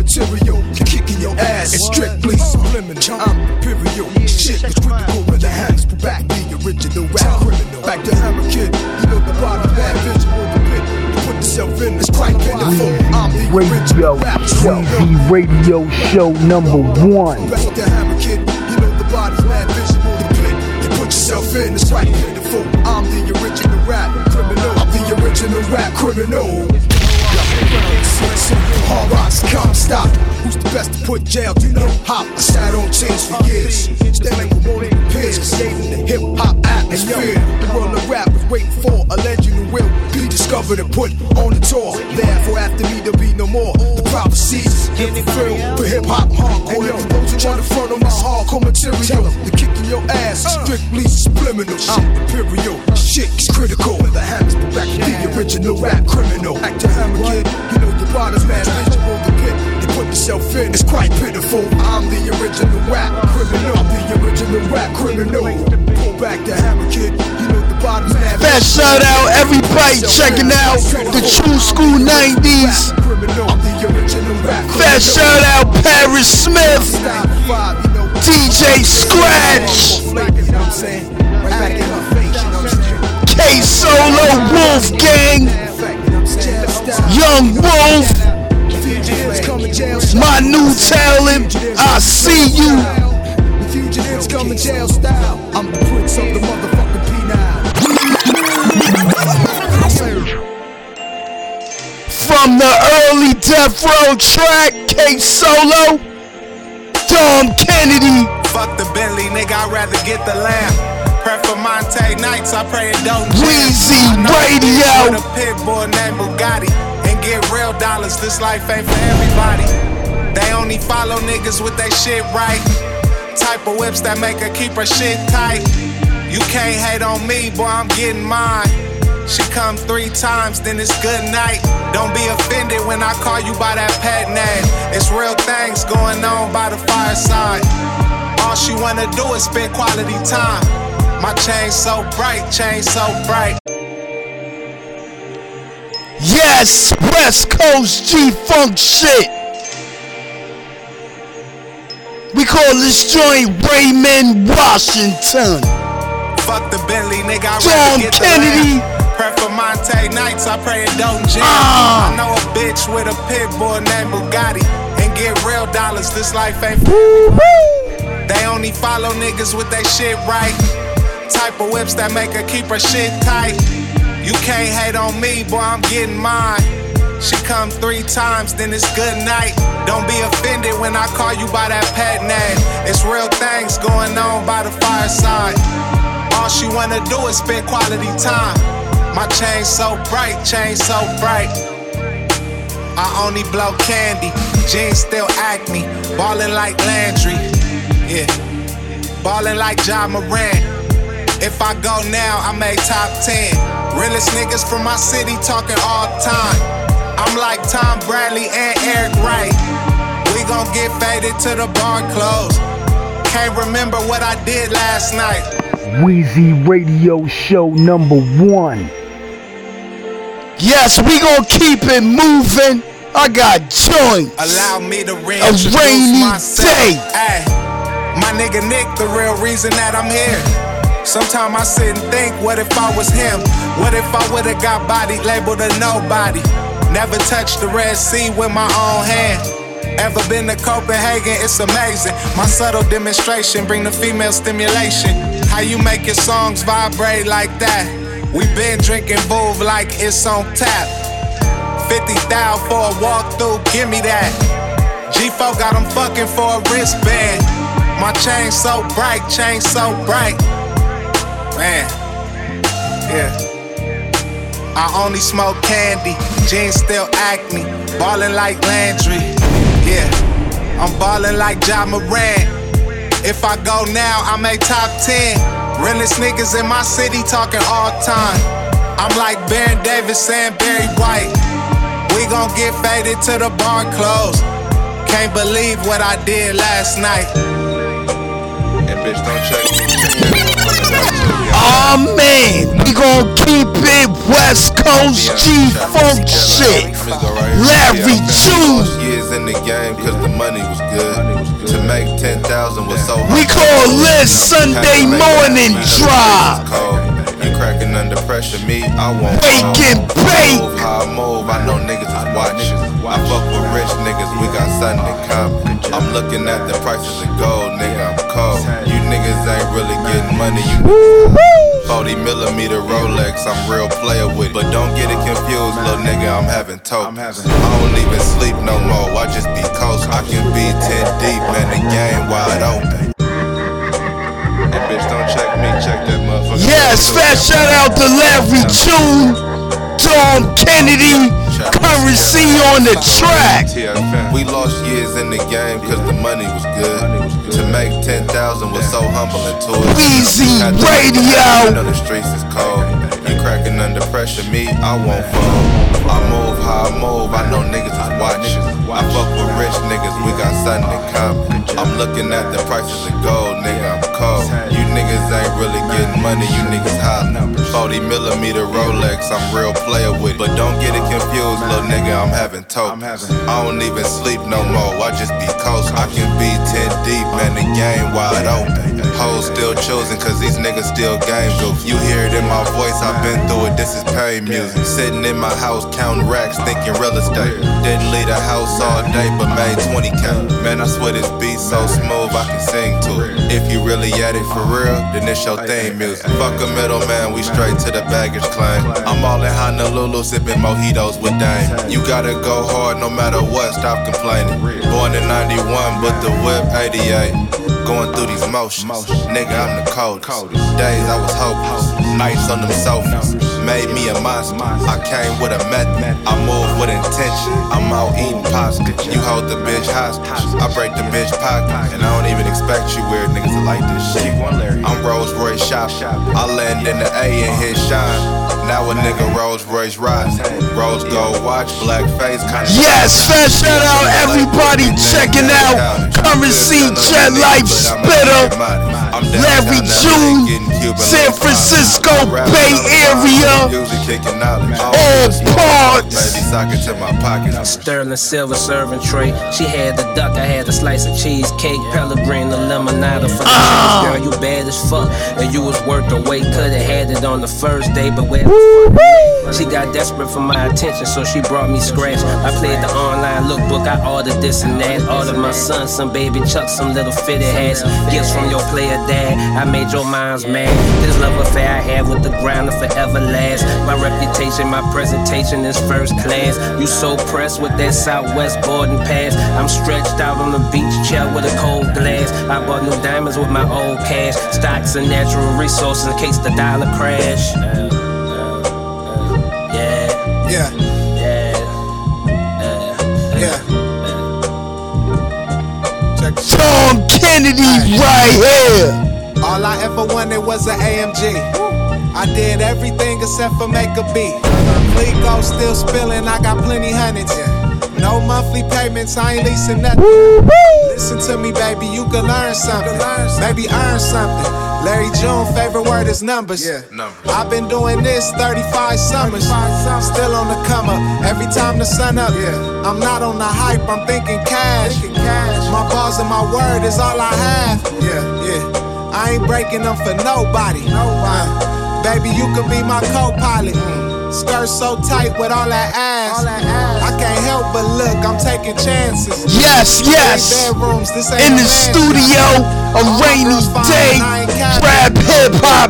material, kicking your ass. It's strictly subliminal. I'm imperial. Shit is critical when the hands pull back the original rap criminal. Back to Hammer Kid, you know the bottom bad visual, the. Put yourself in, it's quite pitiful. I'm the Radio, Weezy Radio Show number one. Back to Hammer Kid, you know the body's mad visual, the. You put yourself in, it's quite pitiful. I'm the original rap criminal. I'm the original rap criminal. Hard rocks, come stop. Who's to put jail? You know, hop. I sat on chains for years. Standing promoting the peers, creating the hip hop atmosphere. The world of rap was waiting for a legend who will be discovered and put on the tour. Therefore, after me, there'll be no more. The prophecies get fulfilled for hip hop hardcore. And those who try to front on my hardcore material, the kicking your ass is strictly subliminal. I'm imperial. Shit is critical. The hammers back to the original rap criminal. Act to hammer kid, you know your body's mad visual. The pit put yourself in is quite pitiful. I'm the original rap criminal. I'm the original rap criminal. Pull back the hammer kid, you know the body's mad. Fat shout out everybody checking out the true school 90s. Fat shout out Parrish Smith. DJ Scratch. K Solo Wolfgang. Young Wolf. My new talent. I see you. Fugitives come in jail style. I'm the prince of the motherfucking penile. From the early Death Row track, K Solo. Dom Kennedy. Fuck the Bentley, nigga, I'd rather get the lamb. Pray for Monte nights, I pray it don't. Weezy I know a bitch Radio. With a pit bull named Bugatti and get real dollars. This life ain't for everybody. They only follow niggas with their shit right. Type of whips that make her keep her shit tight. You can't hate on me, boy, I'm getting mine. She come three times, then it's good night. Don't be offended when I call you by that pet name. It's real things going on by the fireside. All she wanna do is spend quality time. My chain so bright, chain so bright. Yes, West Coast G Funk shit. We call this joint Raymond Washington. Fuck the Bentley, nigga. I John get Kennedy. The land. Monte nights, I pray it don't jam. Ah. I know a bitch with a pit bull named Bugatti and get real dollars. This life ain't for. They only follow niggas with that shit right. Type of whips that make her keep her shit tight. You can't hate on me, boy, I'm getting mine. She come three times, then it's good night. Don't be offended when I call you by that pet name. It's real things going on by the fireside. All she wanna do is spend quality time. My chain so bright, chain so bright. I only blow candy, jeans still acne, ballin' like Landry. Yeah, ballin' like John Moran. If I go now, I make top 10. Realest niggas from my city talking all time. I'm like Tom Bradley and Eric Wright. We gon' get faded to the bar close. Can't remember what I did last night. Weezy Radio Show number one. Yes, we gonna keep it moving. I got joints. Allow me to A rainy myself. day. Ay, my nigga Nick, the real reason that I'm here. Sometimes I sit and think, what if I was him? What if I would've got body labeled a nobody? Never touched the Red Sea with my own hand. Ever been to Copenhagen? It's amazing. My subtle demonstration bring the female stimulation. How you make your songs vibrate like that? We been drinking Veuve like it's on tap. 50 thou for a walkthrough, give me that. G4 got them fucking for a wristband. My chain so bright, chain so bright. Man, yeah. I only smoke candy, jeans still acne, ballin' like Landry. Yeah, I'm ballin' like John Moran. If I go now, I make top 10. Realest niggas in my city talking all time. I'm like Baron Davis and Barry White. We gon' get faded to the bar close. Can't believe what I did last night. And bitch, don't check Oh man, we gon' keep it West Coast G Funk shit. Larry June. Years in the game cause the money was good. To make 10,000 was so We call this Sunday morning drive. You cracking under pressure, me, I won't Wake and bake. Move how I move, I know niggas is watching. I fuck with rich niggas, we got something in common. I'm looking at the prices of gold, nigga, I'm cold. Niggas ain't really getting money, you 40 millimeter Rolex, I'm real player with it. But don't get it confused, little nigga, I'm having toke. I don't even sleep no more, I just be coast. I can be 10 deep, man, the game wide open. Bitch, don't check me, check that motherfucker. Yes, fat shout out to Larry June, Dom Kennedy, currency on the track. We lost years in the game cause the money was good. To make 10,000 was so humbling to us. Weezy Had Radio. You know the streets is cold. You cracking under pressure, me, I won't fall. I move how I move, I know niggas is watching. I fuck with rich niggas, we got something in common. I'm looking at the prices of gold, nigga, I'm cold. Niggas ain't really getting money, you niggas hollering. 40 millimeter Rolex, I'm real player with it. But don't get it confused, little nigga, I'm having toke. I don't even sleep no more, I just be coast. I can be 10 deep, man, the game wide open. Hoes still choosing, cause these niggas still game goof. You hear it in my voice, I've been through it, this is pain music. Sitting in my house, counting racks, thinking real estate. Didn't leave the house all day, but made 20k. Man, I swear this beat so smooth, I can sing to it. If you really at it for real, then it's your theme music. Fuck a middleman, we straight to the baggage claim. I'm all in Honolulu, sipping mojitos with Dame. You gotta go hard no matter what, stop complaining. Born in 91, but the whip 88. Going through these motions. Nigga, I'm the coldest. Days I was hopeless. Nights on them sofas. Made me a monster. I came with a method. I move with intention. I'm out eating pasta. You hold the bitch hostage. I break the bitch pocket. And I don't even expect you weird niggas to like this shit. I'm Rolls Royce shopping. I land in the A and hit shine. Now a nigga Rolls Royce rise. Rose gold watch, black face, kinda. Yes, shout out everybody checking out Currency Jet Life better. Spitter, Larry June, San Francisco Bay Area, all parts. Sterling silver serving tray. She had the duck, I had the slice of cheesecake. Pellegrino limonada for the Ah. cheese. Girl, you bad as fuck. And you was worth the wait. Coulda had it on the first day, but where? She got desperate for my attention, so she brought me scratch. I played the online lookbook, I ordered this and that. Ordered my son some baby chucks, some little fitted hats. Gifts from your player dad. I made your minds mad. This love affair I have with the ground will forever last. My reputation, my presentation is first class. You so pressed with that Southwest boarding pass. I'm stretched out on the beach chair with a cold glass. I bought new diamonds with my old cash. Stocks and natural resources in case the dollar crash. Uh, uh, uh, yeah. Yeah. Yeah. Yeah. Kennedy right here. All I ever wanted was an AMG. I did everything except for make a beat. Glico still spilling, I got plenty hundreds. No monthly payments, I ain't leasing nothing. Listen to me, baby, you can learn something. Maybe earn something. Larry June, favorite word is numbers. Yeah, numbers. I've been doing this 35 summers. Still on the come up. Every time the sun up, yeah. I'm not on the hype, I'm thinking cash. cash My balls and my word is all I have. Yeah, yeah. I ain't breaking them for nobody. Uh, baby, you can be my co-pilot. Skirt so tight with all that ass. I can't help but look, I'm taking chances. Yes, yes. Bedrooms, this ain't In the mansion. studio, a All rainy day, I ain't capping. rap hip hop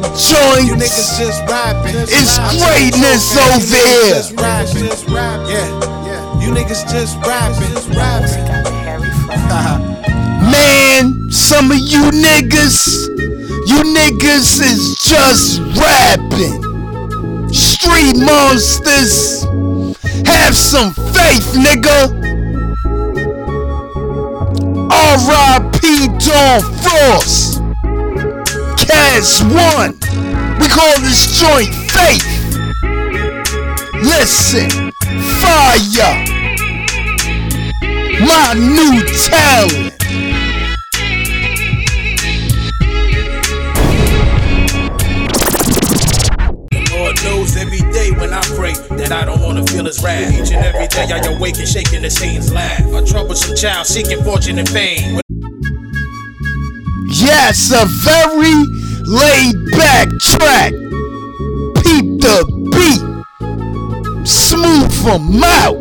You niggas joints. just rapping. It's I tell you greatness the truth, man, over you niggas here. Just rapping. Just rapping. Yeah, yeah. You niggas just rapping. Just rapping. Man, some of you niggas, you niggas is just rapping. Street monsters, have some faith, nigga. R.I.P. Dawn Frost. Cas One. We call this joint faith. Listen, fire. My new talent. That I don't wanna feel his wrath. Each and every day I awake and shaking the Satan's laugh. A troublesome child seeking fortune and fame. Yes, a very laid back track. Peep the beat. Smooth from out.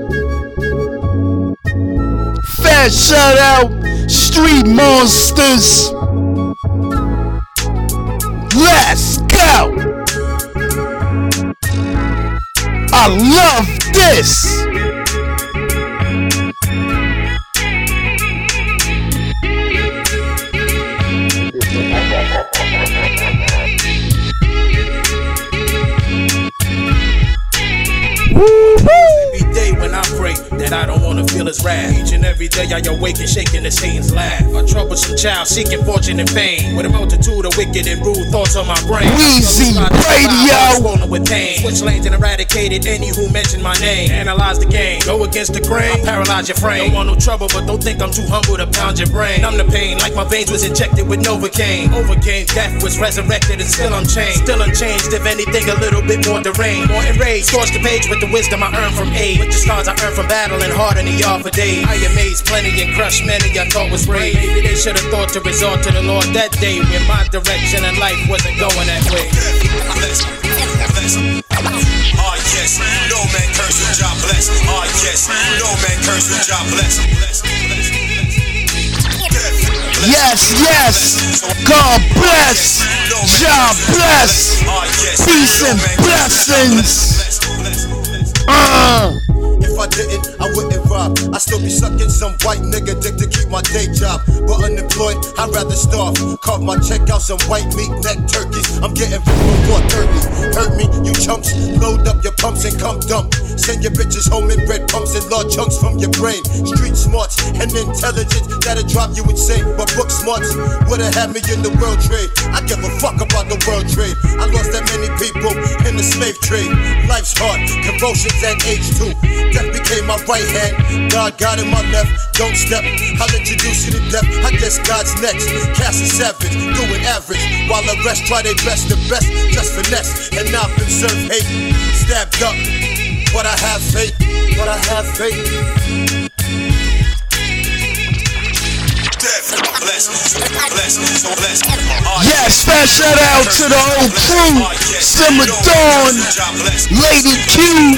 Fat shout out, Street Monsters. I love this. Every day when I pray that I don't wanna feel his wrath. Each and every day I awake and shaking the Satan's laugh. A troublesome child seeking fortune and fame. With a multitude of wicked and rude thoughts on my brain. Weezy Radio. With pain. Switch lanes and eradicated any who mention my name. Analyze the game. Go against the grain. I paralyze your frame. Don't want no trouble, but don't think I'm too humble to pound your brain. Numb the pain like my veins was injected with Novocaine. Overcame death, was resurrected and still unchanged. Still unchanged, if anything, a little bit more deranged. More enraged. Scorched the page with the wisdom I earned from age. With the scars I earned from battling hard in the yard for days. I amazed plenty and crushed many I thought was brave. Maybe they should have thought to resort to the Lord that day when my direction in life wasn't going that way. Oh yes, no man curse with job bless. Oh yes, no man curse with job bless. Yes, yes. God bless. God bless. Ah, Peace and blessings. Uh. If I didn't, I wouldn't rob. I still be sucking some white nigga dick to keep my day job. But unemployed, I'd rather starve. Carve my check out some white meat neck turkeys. I'm getting from 430. Hurt me, you chumps. Load up your pumps and come dump. Send your bitches home in bread pumps and large chunks from your brain. Street smarts and intelligence that'll drop you insane. But book smarts would've had me in the world trade. I give a fuck about the world trade. I lost that many people in the slave trade. Life's hard, convulsions at age two. Death became my right hand. God got in my left. Don't step. I'll introduce you to death. I guess God's next. Cast a savage, doing average. While the rest try their best, the best just finesse. And I've been served hate, stabbed up. But I have faith. But I have faith. Yes, fat shout out to the whole crew. Simmer Dawn, Lady Q,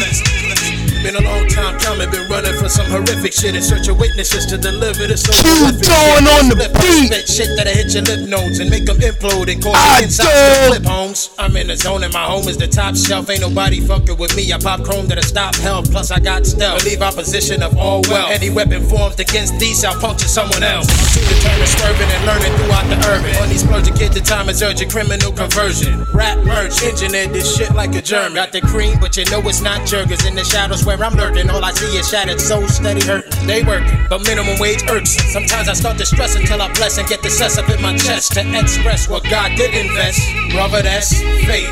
Been a long time coming, been running for some horrific shit in search of witnesses to deliver this so horrific Dawn shit. on the Flip, beat. That shit that'll hit your lip nodes and make them implode and cause I do. to flip homes. I'm in the zone and my home is the top shelf. Ain't nobody fucking with me. I pop chrome that'll stop hell. Plus I got stealth. Believe opposition of all wealth. Any weapon formed against these, I'll puncture someone else. I'm too determined, swerving and learning throughout the urban. On Money splurging, kid, the time is urgent. Criminal conversion. Rap merch, engineered this shit like a German. Got the cream, but you know it's not jerkers. In the shadows where I'm lurking, all I see is shattered souls steady hurting. They working, but minimum wage irks. Sometimes I start to stress until I bless and get the cess up in my chest to express what God did invest. Brother, that's faith.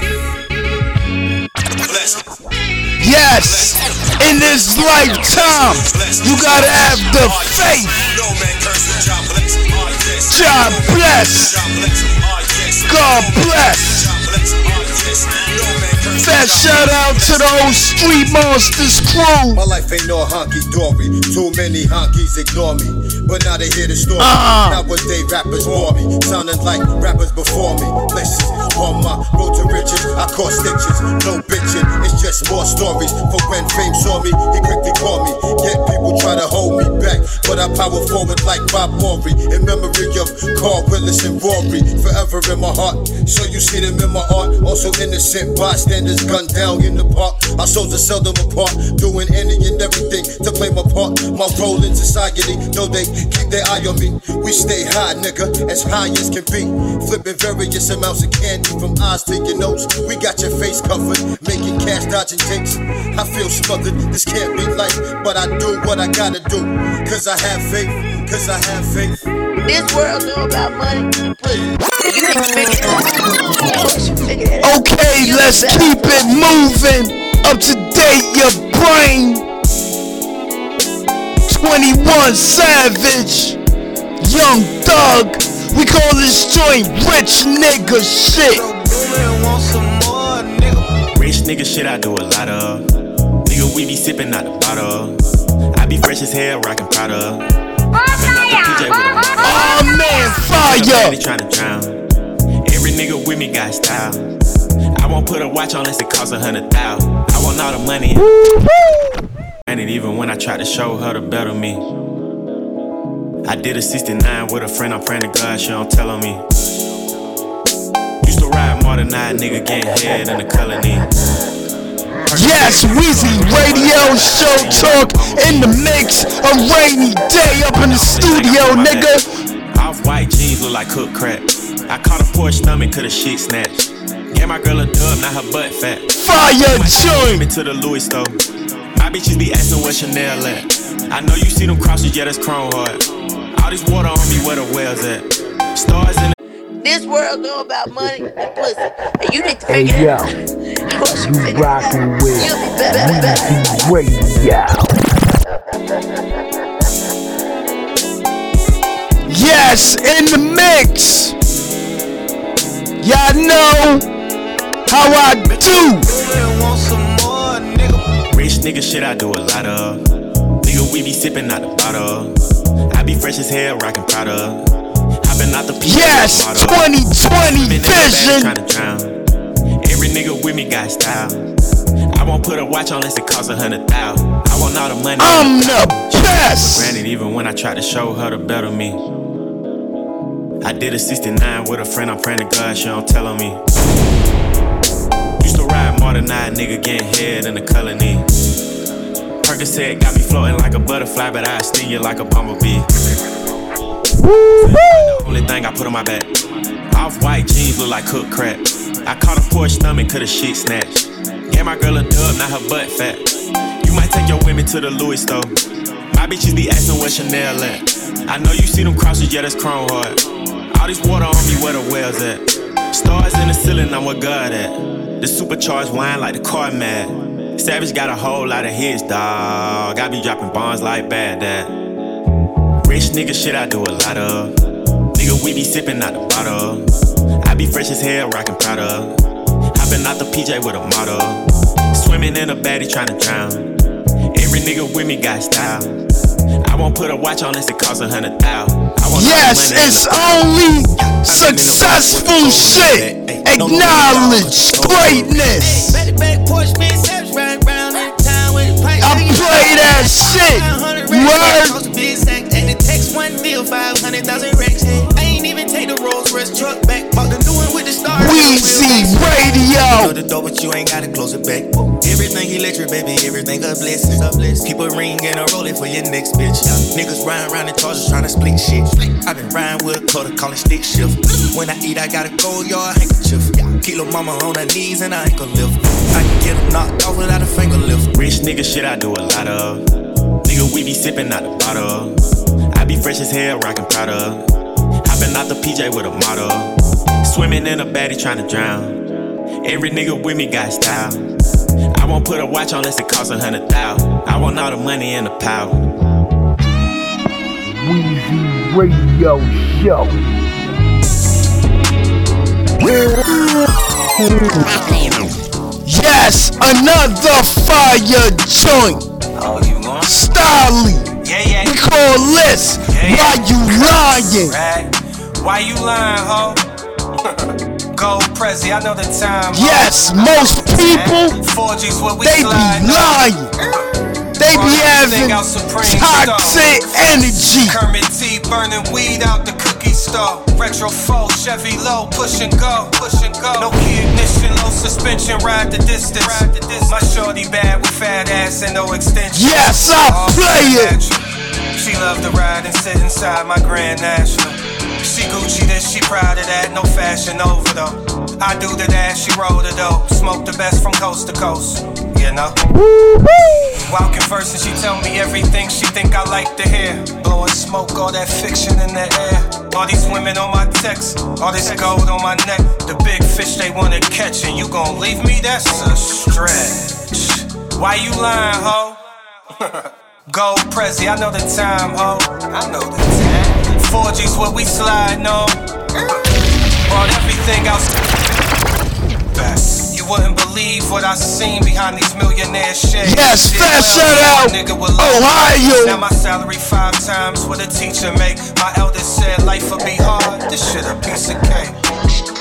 Yes, in this lifetime, you gotta have the faith. God bless. God bless. Fat shout out to the whole Street Monsters crew. My life ain't no honky dory. Too many honkies ignore me. But now they hear the story. Uh-uh. Nowadays rappers bore me. Sounding like rappers before me. Listen, on my road to riches, I caught stitches. No bitching, it's just more stories. For when fame saw me, he quickly called me. Yet people try to hold me back. But I power forward like Bob Maury. In memory of Carl Willis and Rory. Forever in my heart. So you see them in my art. Also innocent bystanders gunned down in the park. Our souls are seldom apart. Doing any and everything to play my part. My role in society, though they keep their eye on me. We stay high, nigga, as high as can be. Flipping various amounts of candy from eyes to your nose. We got your face covered, making cash dodging takes. I feel smothered, this can't be life, but I do what I gotta do. Cause I have faith, cause I have faith. This world know about money and pussy. You need to figure it out. Figure it out. Okay, let's keep it moving. Up to date, your brain. 21 Savage. Young Thug. We call this joint rich nigga shit. Rich nigga shit I do a lot of. Nigga, we be sipping out the bottle. I be fresh as hell, rockin' Prada. Oh man, fire! They tryna drown. Every nigga with me got style. I won't put a watch on unless it costs a hundred thou. I want all the money. And even when I tried to show her to better me. I did a 69 with a friend, I'm praying to God she don't tell on me. Used to ride more than I, nigga, getting head in the colony. Yes, Weezy Radio Show Talk in the mix. A rainy day up in the studio, nigga. Off white jeans look like cooked crack. I caught a poor stomach, could have shit snatched. Gave my girl a dub, now her butt fat. Fire joint! Me to the Louis store. My bitches be asking where Chanel at. I know you see them crosses, yeah, that's Chrome Hearts. All this water on me, where the whales at? Stars in the This world know about money and pussy. And you need to Hey figure it yo, out. you rockin' with You'll be better, better. Weezy Radio. Yes, in the mix. Y'all know how I do. Rich nigga shit I do a lot of. Nigga, we be sipping out the bottle. I be fresh as hell, rockin' Prada. Hopping out the PJ Yes, with a model. 2020 Been bag vision. Every nigga with me got style. I won't put a watch on unless it costs a hundred thou. I want all the money. I'm the best. Granted, even when I tried to show her to better me. I did a 69 with a friend, I'm praying to God she don't tell on me. Used to ride more than I, nigga, getting head in the colony. Percocet got me floating like a butterfly, but I sting you like a bumblebee. The only thing I put on my back. Off white jeans look like cooked crap. I caught a poor stomach, could have shit snatched. Gave my girl a dub, not her butt fat. You might take your women to the Louis store. My bitches be asking where Chanel at. I know you see them crosses, yeah, that's Chrome Hearts. All this water on me, where the whales at? Stars in the ceiling, I'm where God at. The supercharged wine like the car mad. Savage got a whole lot of hits, dog. I be dropping bombs like bad dad. Rich nigga shit I do a lot of. Nigga, we be sipping out the bottle. I be fresh as hell, rockin' Prada. Hopping out the PJ with a model. Swimming in a baddie tryna drown. Every nigga with me got style. I won't put a watch on unless it costs a hundred thou. I want all the Yes, it's only successful shit. Acknowledge greatness. Back to back Porsche, man, Savage riding around in town with his pipe. I play that shit. Word. And the text one bill, 500,000 racks. I ain't even take the Rolls Royce truck back. Bought the new one with the star. Weezy Radio. Know the door, but you ain't gotta close it back. Everything electric, baby, everything a blessing. Keep a ring and a roll it for your next bitch. Niggas riding around in charges trying to split shit. i been riding with a cutter, calling stick shift. When I eat, I gotta go yard handkerchief. Kilo mama on her knees and I ain't gonna lift. I can get them knocked off without a finger lift. Rich nigga shit I do a lot of. Nigga, we be sipping out the bottle. I be fresh as hell, rockin' Prada. Hopping out the PJ with a model. Swimming in a baddie trying to drown. Every nigga with me got style. I won't put a watch on unless it costs a hundred thousand. I want all the money and the power. Weezy Radio Show. Yes, another fire joint. Oh, you going? Styley. Yeah, yeah. We call this Why You Lying. Right. Why you lying, ho? Gold Prezi, I know the time. ho. Yes, most people, 4G's what we they be slide on. lying. Be having toxic energy. Kermit T burning weed out the cookie store. Retro 4, Chevy low, push and go, push and go. No key ignition, low suspension, ride the distance. Ride the distance. My shorty bad with fat ass and no extension. Yes, I All play it. She love to ride and sit inside my Grand National. She Gucci this, she proud of that, no fashion over though. I do the dash, she roll the dough. Smoke the best from coast to coast, you know. While conversing, she tell me everything she think I like to hear. Blowing smoke, all that fiction in the air. All these women on my text, all this gold on my neck. The big fish they wanna catch, and you gon' leave me? That's a stretch. Why you lying, ho? Gold Prezi, I know the time, ho. I know the time. 4G's what we slide on. Brought everything else best. You wouldn't believe what I seen behind these millionaire shades. Yes, fat well, shout out, nigga with low Ohio. Now my salary five times what a teacher make. My eldest said life would be hard. This shit a piece of cake.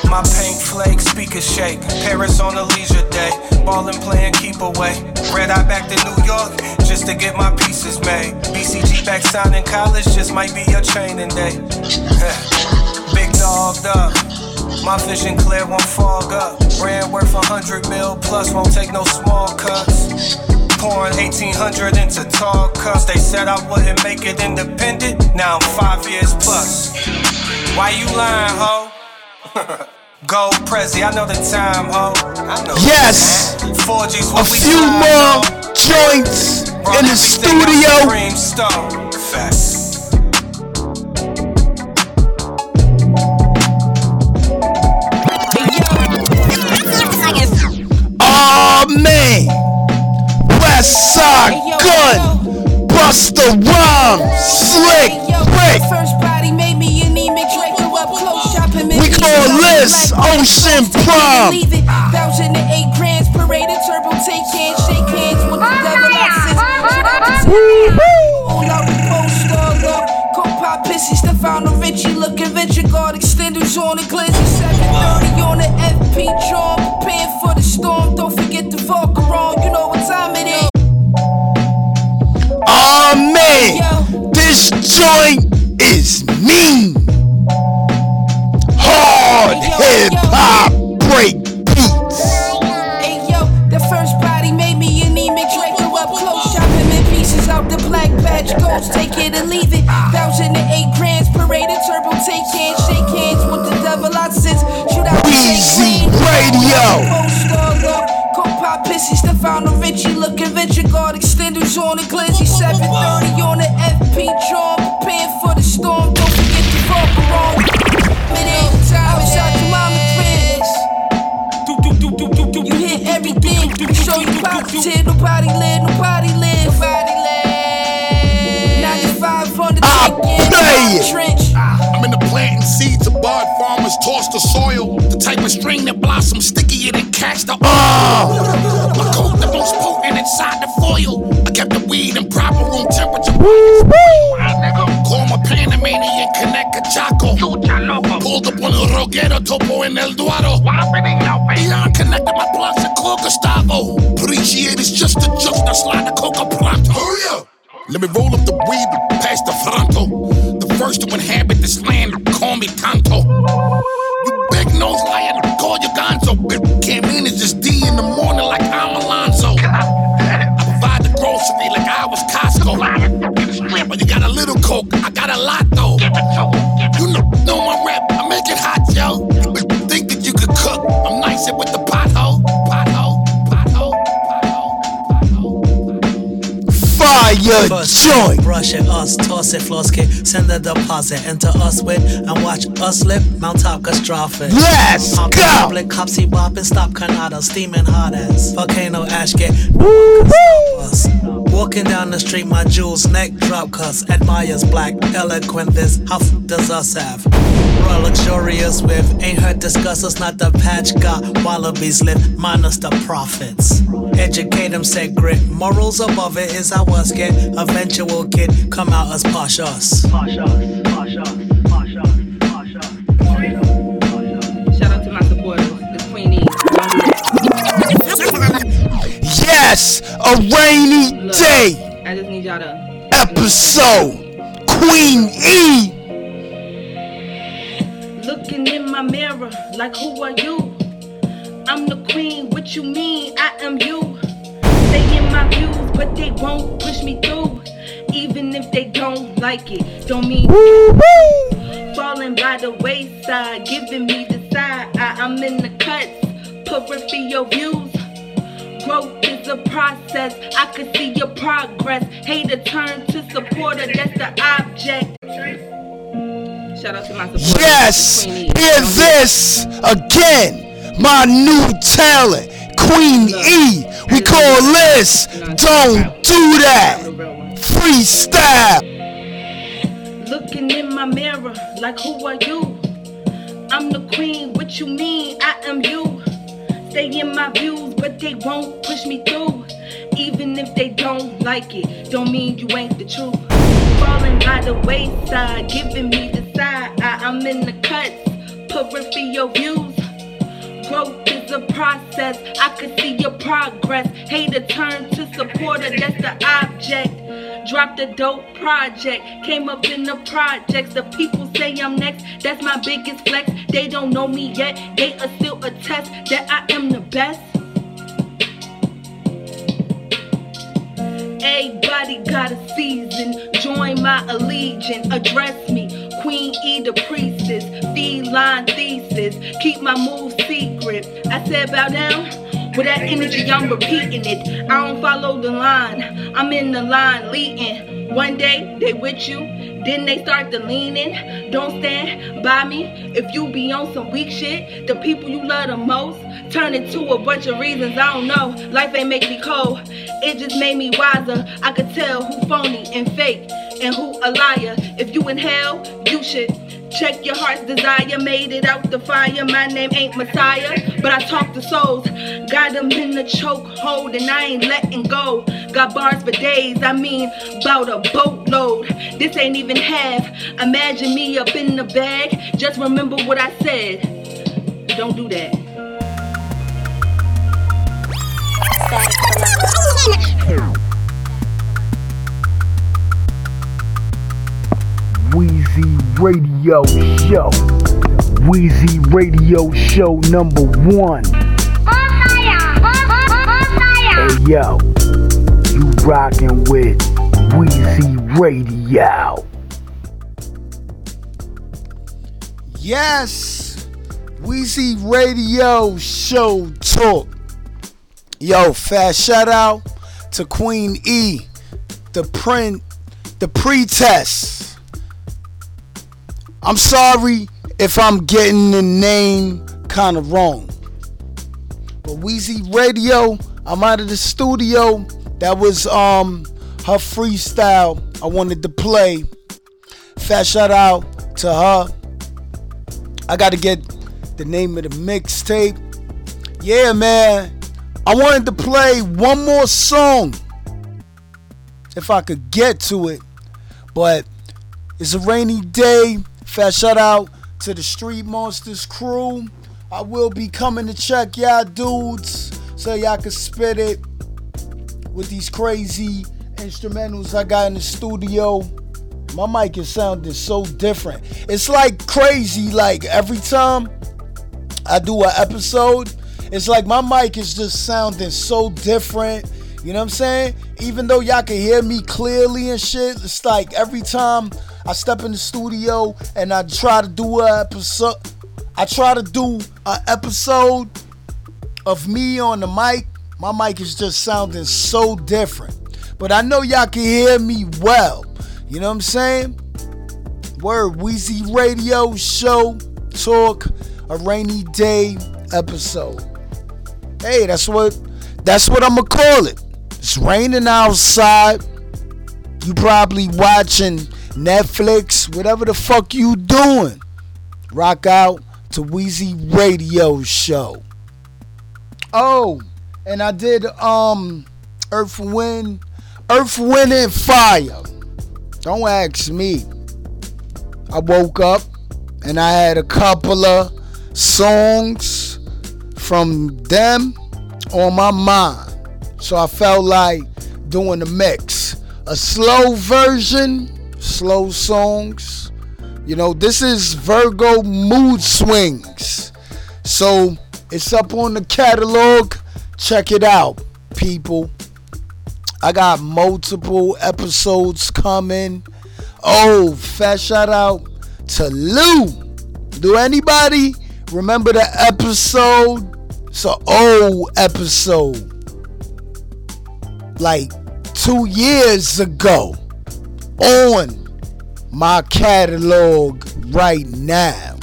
My paint flake, speakers shake. Paris on a leisure day. Ballin' playing keep away. Red eye back to New York just to get my pieces made. BCG back signing college just might be your training day. Big dogged up. My vision clear won't fog up. Brand worth a hundred mil plus won't take no small cuts. Pouring 1800 into tall cups. They said I wouldn't make it independent. Now I'm five years plus. Why you lying, ho? Gold Prezi, I know the time, ho. I know. Yes. 4G's A what we few more joints Brought in the studio. West Side Gun, Busta Rhymes, Slick Rick. First body made me anemic, Drake grew up close shopping. We call this Ocean Prime. Thousand and eight grands, parade a turbo, take hands, shake hands with the devil access. Hold out the post, all up. Co-pop pissy, Stefano Ricci, looking venture guard, extenders on the glizzy, 730 on the FP drum, preparing for the storm. Don't forget the Volker on, you know what this joint is mean. Hard hip hop break beats. Hey yo, the first body made me anemic. Drake grew up close, chopping in pieces out the black badge ghost. Take it or leave it. Thousand and eight grands, parade a turbo, take hands, shake hands with the devil out since. Shoot out the Weezy Radio. Co-pop pissy, Stefano Ricci, looking venture guard, extenders on the glizzy, 730 on the FP drum, you. Nobody live, nobody live. Nobody live. 95 on ah, the play it. trench. Ah, I'm in the planting seeds of bud farmers toss the soil. The type of string that blossoms stickier than catch the ah. oil. My coat the most potent inside the foil. I kept the weed in proper room temperature. Call my Panamanian connect a Chaco. Pulled up on the road Noguera, Topo, and El Dorado. Eon connected my blocks and call Gustavo. Appreciate it's just a joke, now slide the coca pronto. Hurry up! Let me roll up the weed past the fronto. The first to inhabit this land, call me Tonto. You big nose liar, call you Gonzo. Can't mean it's just D in the morning like I'm coke, I got a lot though. You know, know my rap, I make it hot, yo. You think that you could cook? I'm nice with the pothole, pothole. Fire First, joint. Brush it, us, toss it, floss kick, send a deposit, enter us with, and watch us slip, mount top catastrophic. Let's Pump go. Public cop see bopping, stop Canada, steaming hot ass, volcano ash get. No one can stop us. Walking down the street, my jewels neck drop, cuz admires black, eloquent. This how does us have? Royal luxurious with, ain't heard discuss us, not the patch got wallabies live, minus the profits. Educate them, said grit, morals above it is how us get. Eventual kid, come out as posh us. Shout out to my supporters, the Queenie. Yes, a rainy I just need y'all to. episode. Queen E. Looking in my mirror, like who are you? I'm the queen, what you mean? I am you. Stay in my views, but they won't push me through. Even if they don't like it, don't mean falling by the wayside, giving me the side. I, I'm in the cuts, peripheral views. Growth is a process. I could see your progress. Hater turn to supporter. That's the object. Shout out to my supporters. Yes, hear this again. My new talent, Queen E. We call this Don't Do That. Freestyle. Looking in my mirror, like who are you? I'm the queen, what you mean? I am you. Stay in my views, but they won't push me through. Even if they don't like it, don't mean you ain't the truth. Falling by the wayside, giving me the side. I, I'm in the cuts, peripheral views. Growth is a process. I could see your progress. Hater turn to supporter. That's the object. Dropped a dope project. Came up in the projects. The people say I'm next. That's my biggest flex. They don't know me yet. They are still a test that I am the best. Everybody got a season. Join my allegiance. Address me. Queen E the priestess. Feline thesis. Keep my moves secret. I said bow down. With that energy, I'm repeating it. I don't follow the line. I'm in the line leading. One day they with you, then they start to leaning. Don't stand by me if you be on some weak shit. The people you love the most turn into a bunch of reasons I don't know. Life ain't make me cold. It just made me wiser. I could tell who phony and fake and who a liar. If you in hell, you should check your heart's desire. Made it out the fire. My name ain't Messiah, but I talk to souls. Got them in the choke hold and I ain't letting go. Got bars for days, I mean, about a boatload. This ain't even half. Imagine me up in the bag. Just remember what I said. Don't do that. Radio Show. Weezy Radio Show number one. Hey yo, you rockin' with Weezy Radio. Yes, Weezy Radio Show Talk. Yo, fast shout out to Queen E, the print, the pre-test. I'm sorry if I'm getting the name kind of wrong. But Weezy Radio, I'm out of the studio. That was um her freestyle I wanted to play. Fat shout out to her. I gotta get the name of the mixtape. Yeah, man. I wanted to play one more song if I could get to it. But it's a rainy day. Fast shout out to the Street Monsters crew. I will be coming to check y'all dudes so y'all can spit it with these crazy instrumentals I got in the studio. My mic is sounding so different. It's like crazy. Like every time I do an episode, it's like my mic is just sounding so different. You know what I'm saying? Even though y'all can hear me clearly and shit, it's like every time I step in the studio and I try to do a episode, I try to do an episode of me on the mic. My mic is just sounding so different. But I know y'all can hear me well. You know what I'm saying? Word Weezy Radio Show Talk a rainy day episode. Hey, that's what that's what I'm gonna call it. It's raining outside. You probably watching Netflix, whatever the fuck you doing. Rock out to Weezy Radio Show. Oh, and I did um Earth Wind, Earth Wind and Fire. Don't ask me. I woke up and I had a couple of songs from them on my mind. So I felt like doing a mix. A slow version, slow songs. You know, this is Virgo Mood Swings. So it's up on the catalog. Check it out, people. I got multiple episodes coming. Oh, fat shout out to Lou. Do anybody remember the episode? It's an old episode. Like two years ago. On my catalog right now.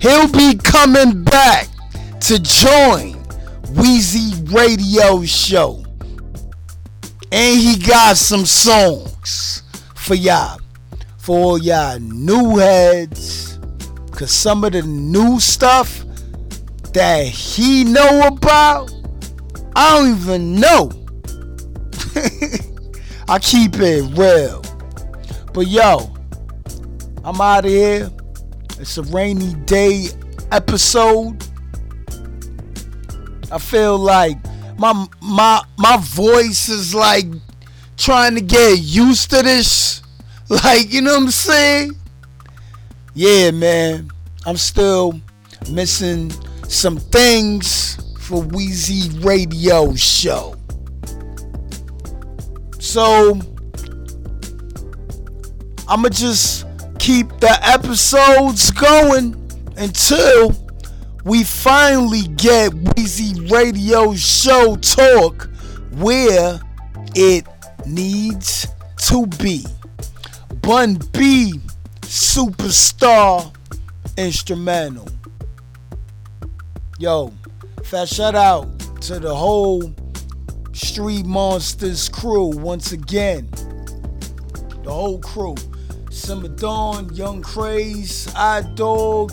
He'll be coming back to join Weezy Radio Show. And he got some songs for y'all. For all y'all new heads. Cause some of the new stuff that he know about, I don't even know. I keep it real. But yo, I'm out of here. It's a rainy day episode. I feel like my my my voice is like trying to get used to this. Like, you know what I'm saying? Yeah, man. I'm still missing some things for Weezy Radio Show. So I'ma just keep the episodes going until we finally get Weezy Radio Show Talk where it needs to be. Bun B Superstar Instrumental. Yo, fat shout out to the whole Street Monsters crew once again. The whole crew. Simmer Dawn, Young Craze, I Dog,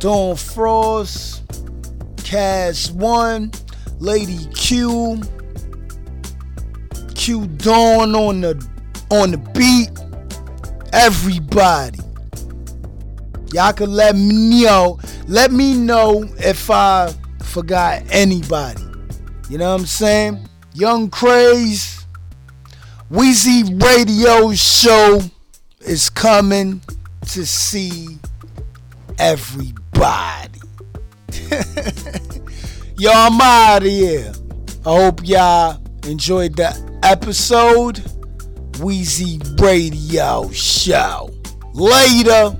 Dawn Frost, Cass One, Lady Q, Q Dawn on the on the beat. Everybody. Y'all can let me know. Let me know if I forgot anybody. You know what I'm saying? Young Craze, Weezy Radio Show is coming to see everybody. Yo, I'm out of here. I hope y'all enjoyed the episode. Weezy Radio Show. Later.